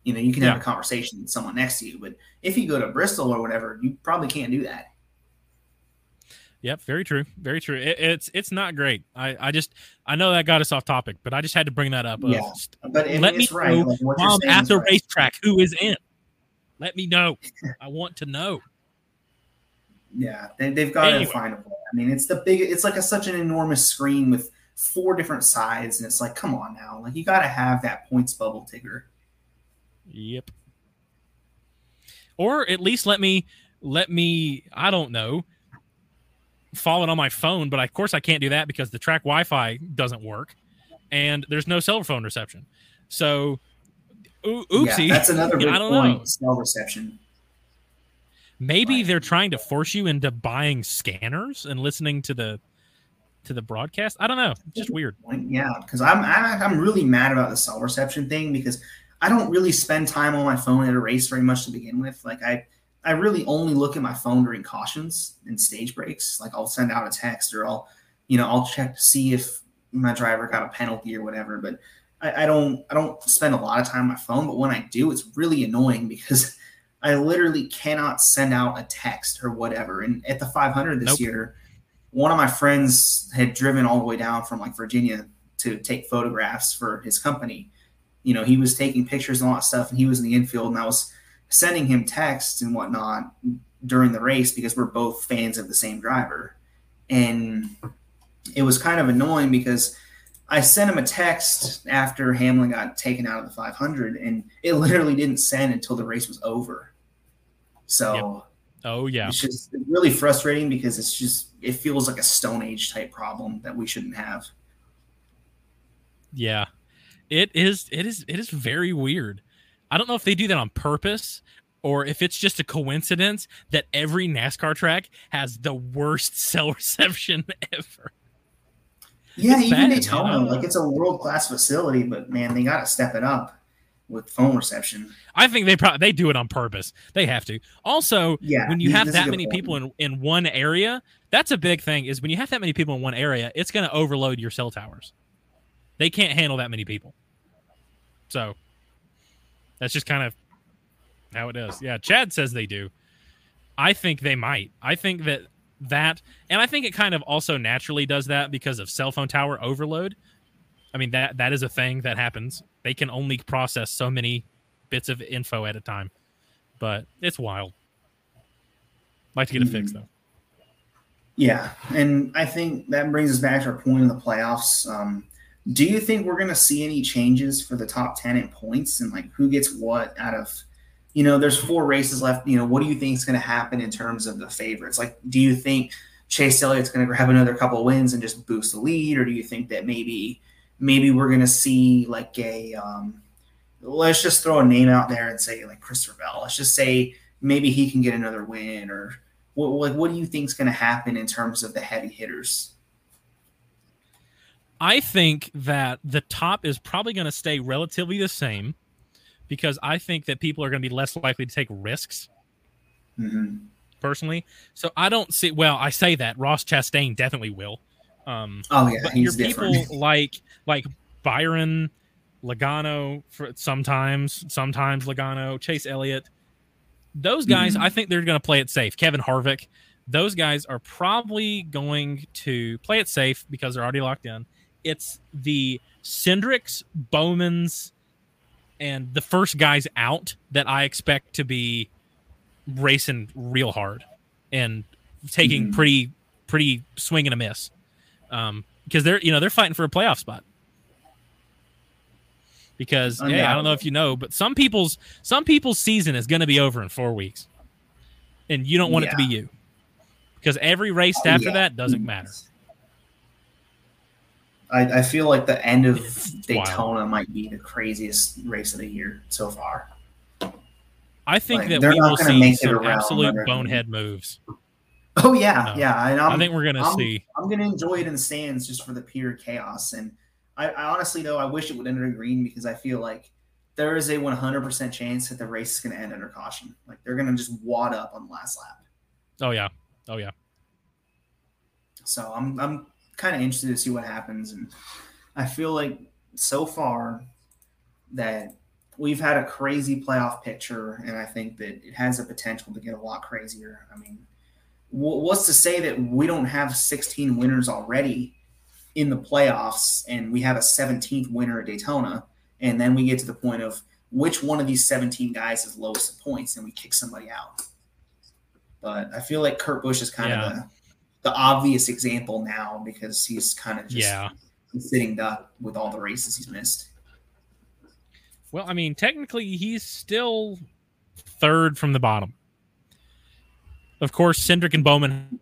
You know, you can yeah. have a conversation with someone next to you, but if you go to Bristol or whatever, you probably can't do that. Yep, very true, very true. It, it's it's not great. I, I just I know that got us off topic, but I just had to bring that up. Yeah, but let me right. know like um, at the right. racetrack who is in. Let me know. I want to know. (laughs) Yeah, they, they've got anyway. to find a way. I mean, it's the big. It's like a, such an enormous screen with four different sides, and it's like, come on now, like you got to have that points bubble ticker. Yep. Or at least let me let me. I don't know follow it on my phone, but of course I can't do that because the track Wi-Fi doesn't work, and there's no cell phone reception. So, oopsie. Yeah, that's another big I don't point. Know. Cell reception. Maybe right. they're trying to force you into buying scanners and listening to the to the broadcast. I don't know. Just weird. Yeah, because I'm I'm really mad about the cell reception thing because I don't really spend time on my phone at a race very much to begin with. Like I I really only look at my phone during cautions and stage breaks. Like I'll send out a text or I'll, you know, I'll check to see if my driver got a penalty or whatever. But I, I don't I don't spend a lot of time on my phone. But when I do, it's really annoying (laughs) because I literally cannot send out a text or whatever. And at the 500 this nope. year, one of my friends had driven all the way down from like Virginia to take photographs for his company. You know, he was taking pictures and all that stuff, and he was in the infield, and I was sending him texts and whatnot during the race because we're both fans of the same driver. And it was kind of annoying because I sent him a text after Hamlin got taken out of the 500, and it literally didn't send until the race was over. So, yep. oh yeah, it's just really frustrating because it's just it feels like a Stone Age type problem that we shouldn't have. Yeah, it is. It is. It is very weird. I don't know if they do that on purpose or if it's just a coincidence that every NASCAR track has the worst (laughs) cell reception ever. Yeah, it's even bad, Daytona, like it's a world class facility, but man, they got to step it up with phone reception. I think they probably they do it on purpose. They have to. Also, yeah, when you have that many point. people in in one area, that's a big thing. Is when you have that many people in one area, it's going to overload your cell towers. They can't handle that many people. So that's just kind of how it is. Yeah, Chad says they do. I think they might. I think that that, and I think it kind of also naturally does that because of cell phone tower overload. I mean that that is a thing that happens. They can only process so many bits of info at a time, but it's wild. Like to get it mm-hmm. fixed though. Yeah, and I think that brings us back to our point in the playoffs. Um, do you think we're going to see any changes for the top 10 in points and like who gets what out of, you know, there's four races left. You know, what do you think is going to happen in terms of the favorites? Like, do you think Chase Elliott's going to grab another couple of wins and just boost the lead? Or do you think that maybe, maybe we're going to see like a, um, let's just throw a name out there and say like Christopher Bell. Let's just say maybe he can get another win or what, what, what do you think is going to happen in terms of the heavy hitters? I think that the top is probably going to stay relatively the same because I think that people are going to be less likely to take risks. Mm-hmm. Personally, so I don't see. Well, I say that Ross Chastain definitely will. Um, oh yeah, but your people (laughs) like like Byron, Logano for sometimes, sometimes Logano, Chase Elliott. Those guys, mm-hmm. I think they're going to play it safe. Kevin Harvick, those guys are probably going to play it safe because they're already locked in. It's the Cindrics, Bowmans, and the first guys out that I expect to be racing real hard and taking mm-hmm. pretty pretty swing and a miss. Um, because they're you know they're fighting for a playoff spot because yeah, hey, I don't know if you know, but some people's some people's season is going to be over in four weeks, and you don't want yeah. it to be you because every race oh, after yeah. that doesn't matter. I, I feel like the end of it's Daytona wild. might be the craziest race of the year so far. I think like, that we will see some absolute bonehead moves. Oh yeah, yeah. And i think we're gonna I'm, see. I'm gonna enjoy it in the stands just for the pure chaos. And I, I honestly though I wish it would end in green because I feel like there is a 100% chance that the race is gonna end under caution. Like they're gonna just wad up on the last lap. Oh yeah, oh yeah. So I'm I'm kind of interested to see what happens, and I feel like so far that we've had a crazy playoff picture, and I think that it has the potential to get a lot crazier. I mean what's to say that we don't have 16 winners already in the playoffs and we have a 17th winner at Daytona and then we get to the point of which one of these 17 guys is lowest in points and we kick somebody out. But I feel like Kurt Busch is kind yeah. of the, the obvious example now because he's kind of just yeah. sitting duck with all the races he's missed. Well, I mean, technically he's still third from the bottom. Of course, Cindric and Bowman.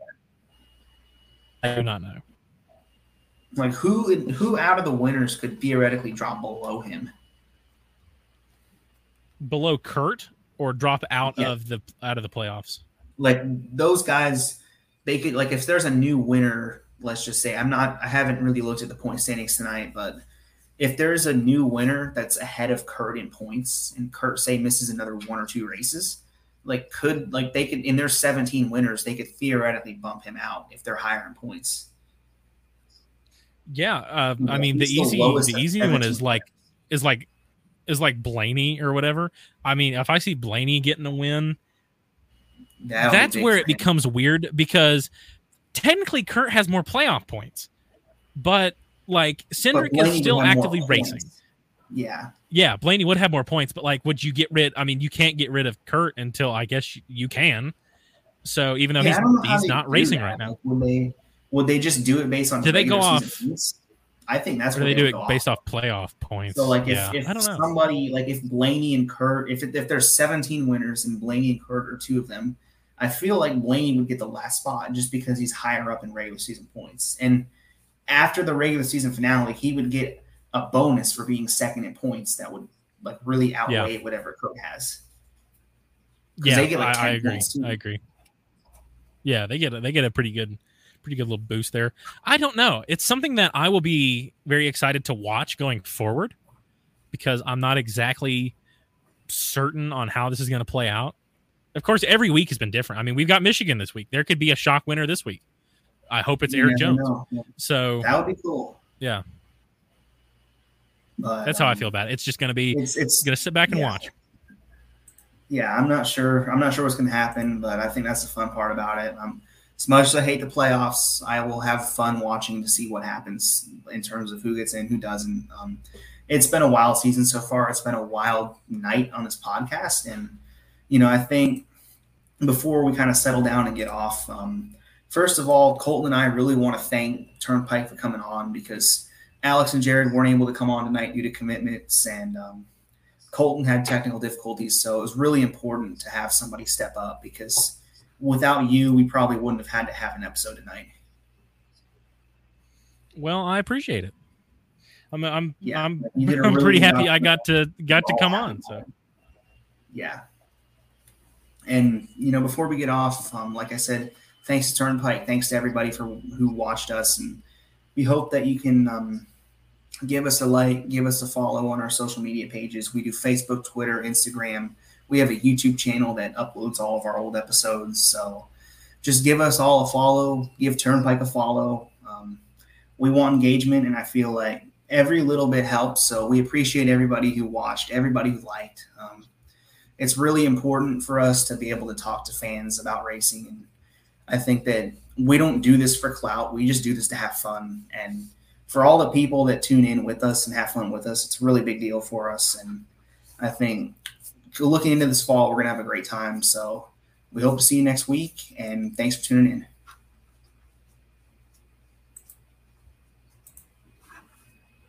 I do not know. Like who who out of the winners could theoretically drop below him? Below Kurt or drop out yeah. of the out of the playoffs? Like those guys, they could like if there's a new winner. Let's just say I'm not. I haven't really looked at the point standings tonight, but if there's a new winner that's ahead of Kurt in points, and Kurt say misses another one or two races, like could like they could in their 17 winners they could theoretically bump him out if they're higher in points yeah uh, i mean the easy the easy one is like is like is like blaney or whatever i mean if i see blaney getting a win that that's where it becomes weird because technically kurt has more playoff points but like cindric is still actively racing yeah yeah, Blaney would have more points, but like, would you get rid? I mean, you can't get rid of Kurt until I guess you can. So even though yeah, he's he's not racing right now, would they would they just do it based on? Do they go off? I think that's what they, they do it based off. off. playoff points. So like if, yeah. if somebody like if Blaney and Kurt, if if there's 17 winners and Blaney and Kurt are two of them, I feel like Blaney would get the last spot just because he's higher up in regular season points. And after the regular season finale, he would get a bonus for being second in points that would like really outweigh yeah. whatever Cook has. Yeah, they get like I, I agree. I agree. Yeah, they get a, they get a pretty good pretty good little boost there. I don't know. It's something that I will be very excited to watch going forward because I'm not exactly certain on how this is going to play out. Of course, every week has been different. I mean, we've got Michigan this week. There could be a shock winner this week. I hope it's Erik Jones. So that would be cool. Yeah. But, That's how um, I feel about it. It's just going to be. It's, it's going to sit back and yeah. watch. Yeah, I'm not sure. I'm not sure what's going to happen, but I think that's the fun part about it. Um, as much as I hate the playoffs, I will have fun watching to see what happens in terms of who gets in, who doesn't. Um, it's been a wild season so far. It's been a wild night on this podcast, and you know, I think before we kind of settle down and get off, um, first of all, Colton and I really want to thank Turnpike for coming on because Alex and Jared weren't able to come on tonight due to commitments, and um, Colton had technical difficulties. So it was really important to have somebody step up because without you, we probably wouldn't have had to have an episode tonight. Well, I appreciate it. I'm I'm yeah, I'm, (laughs) I'm pretty happy I got to got to come on. So yeah. And you know, before we get off, um, like I said, thanks to Turnpike, thanks to everybody for who watched us, and we hope that you can um, give us a like, give us a follow on our social media pages. We do Facebook, Twitter, Instagram. We have a YouTube channel that uploads all of our old episodes. So just give us all a follow, give Turnpike a follow. Um, we want engagement, and I feel like every little bit helps. So we appreciate everybody who watched, everybody who liked. Um, it's really important for us to be able to talk to fans about racing. And I think that we don't do this for clout. We just do this to have fun. And for all the people that tune in with us and have fun with us, it's a really big deal for us. And I think looking into this fall, we're going to have a great time. So we hope to see you next week. And thanks for tuning in.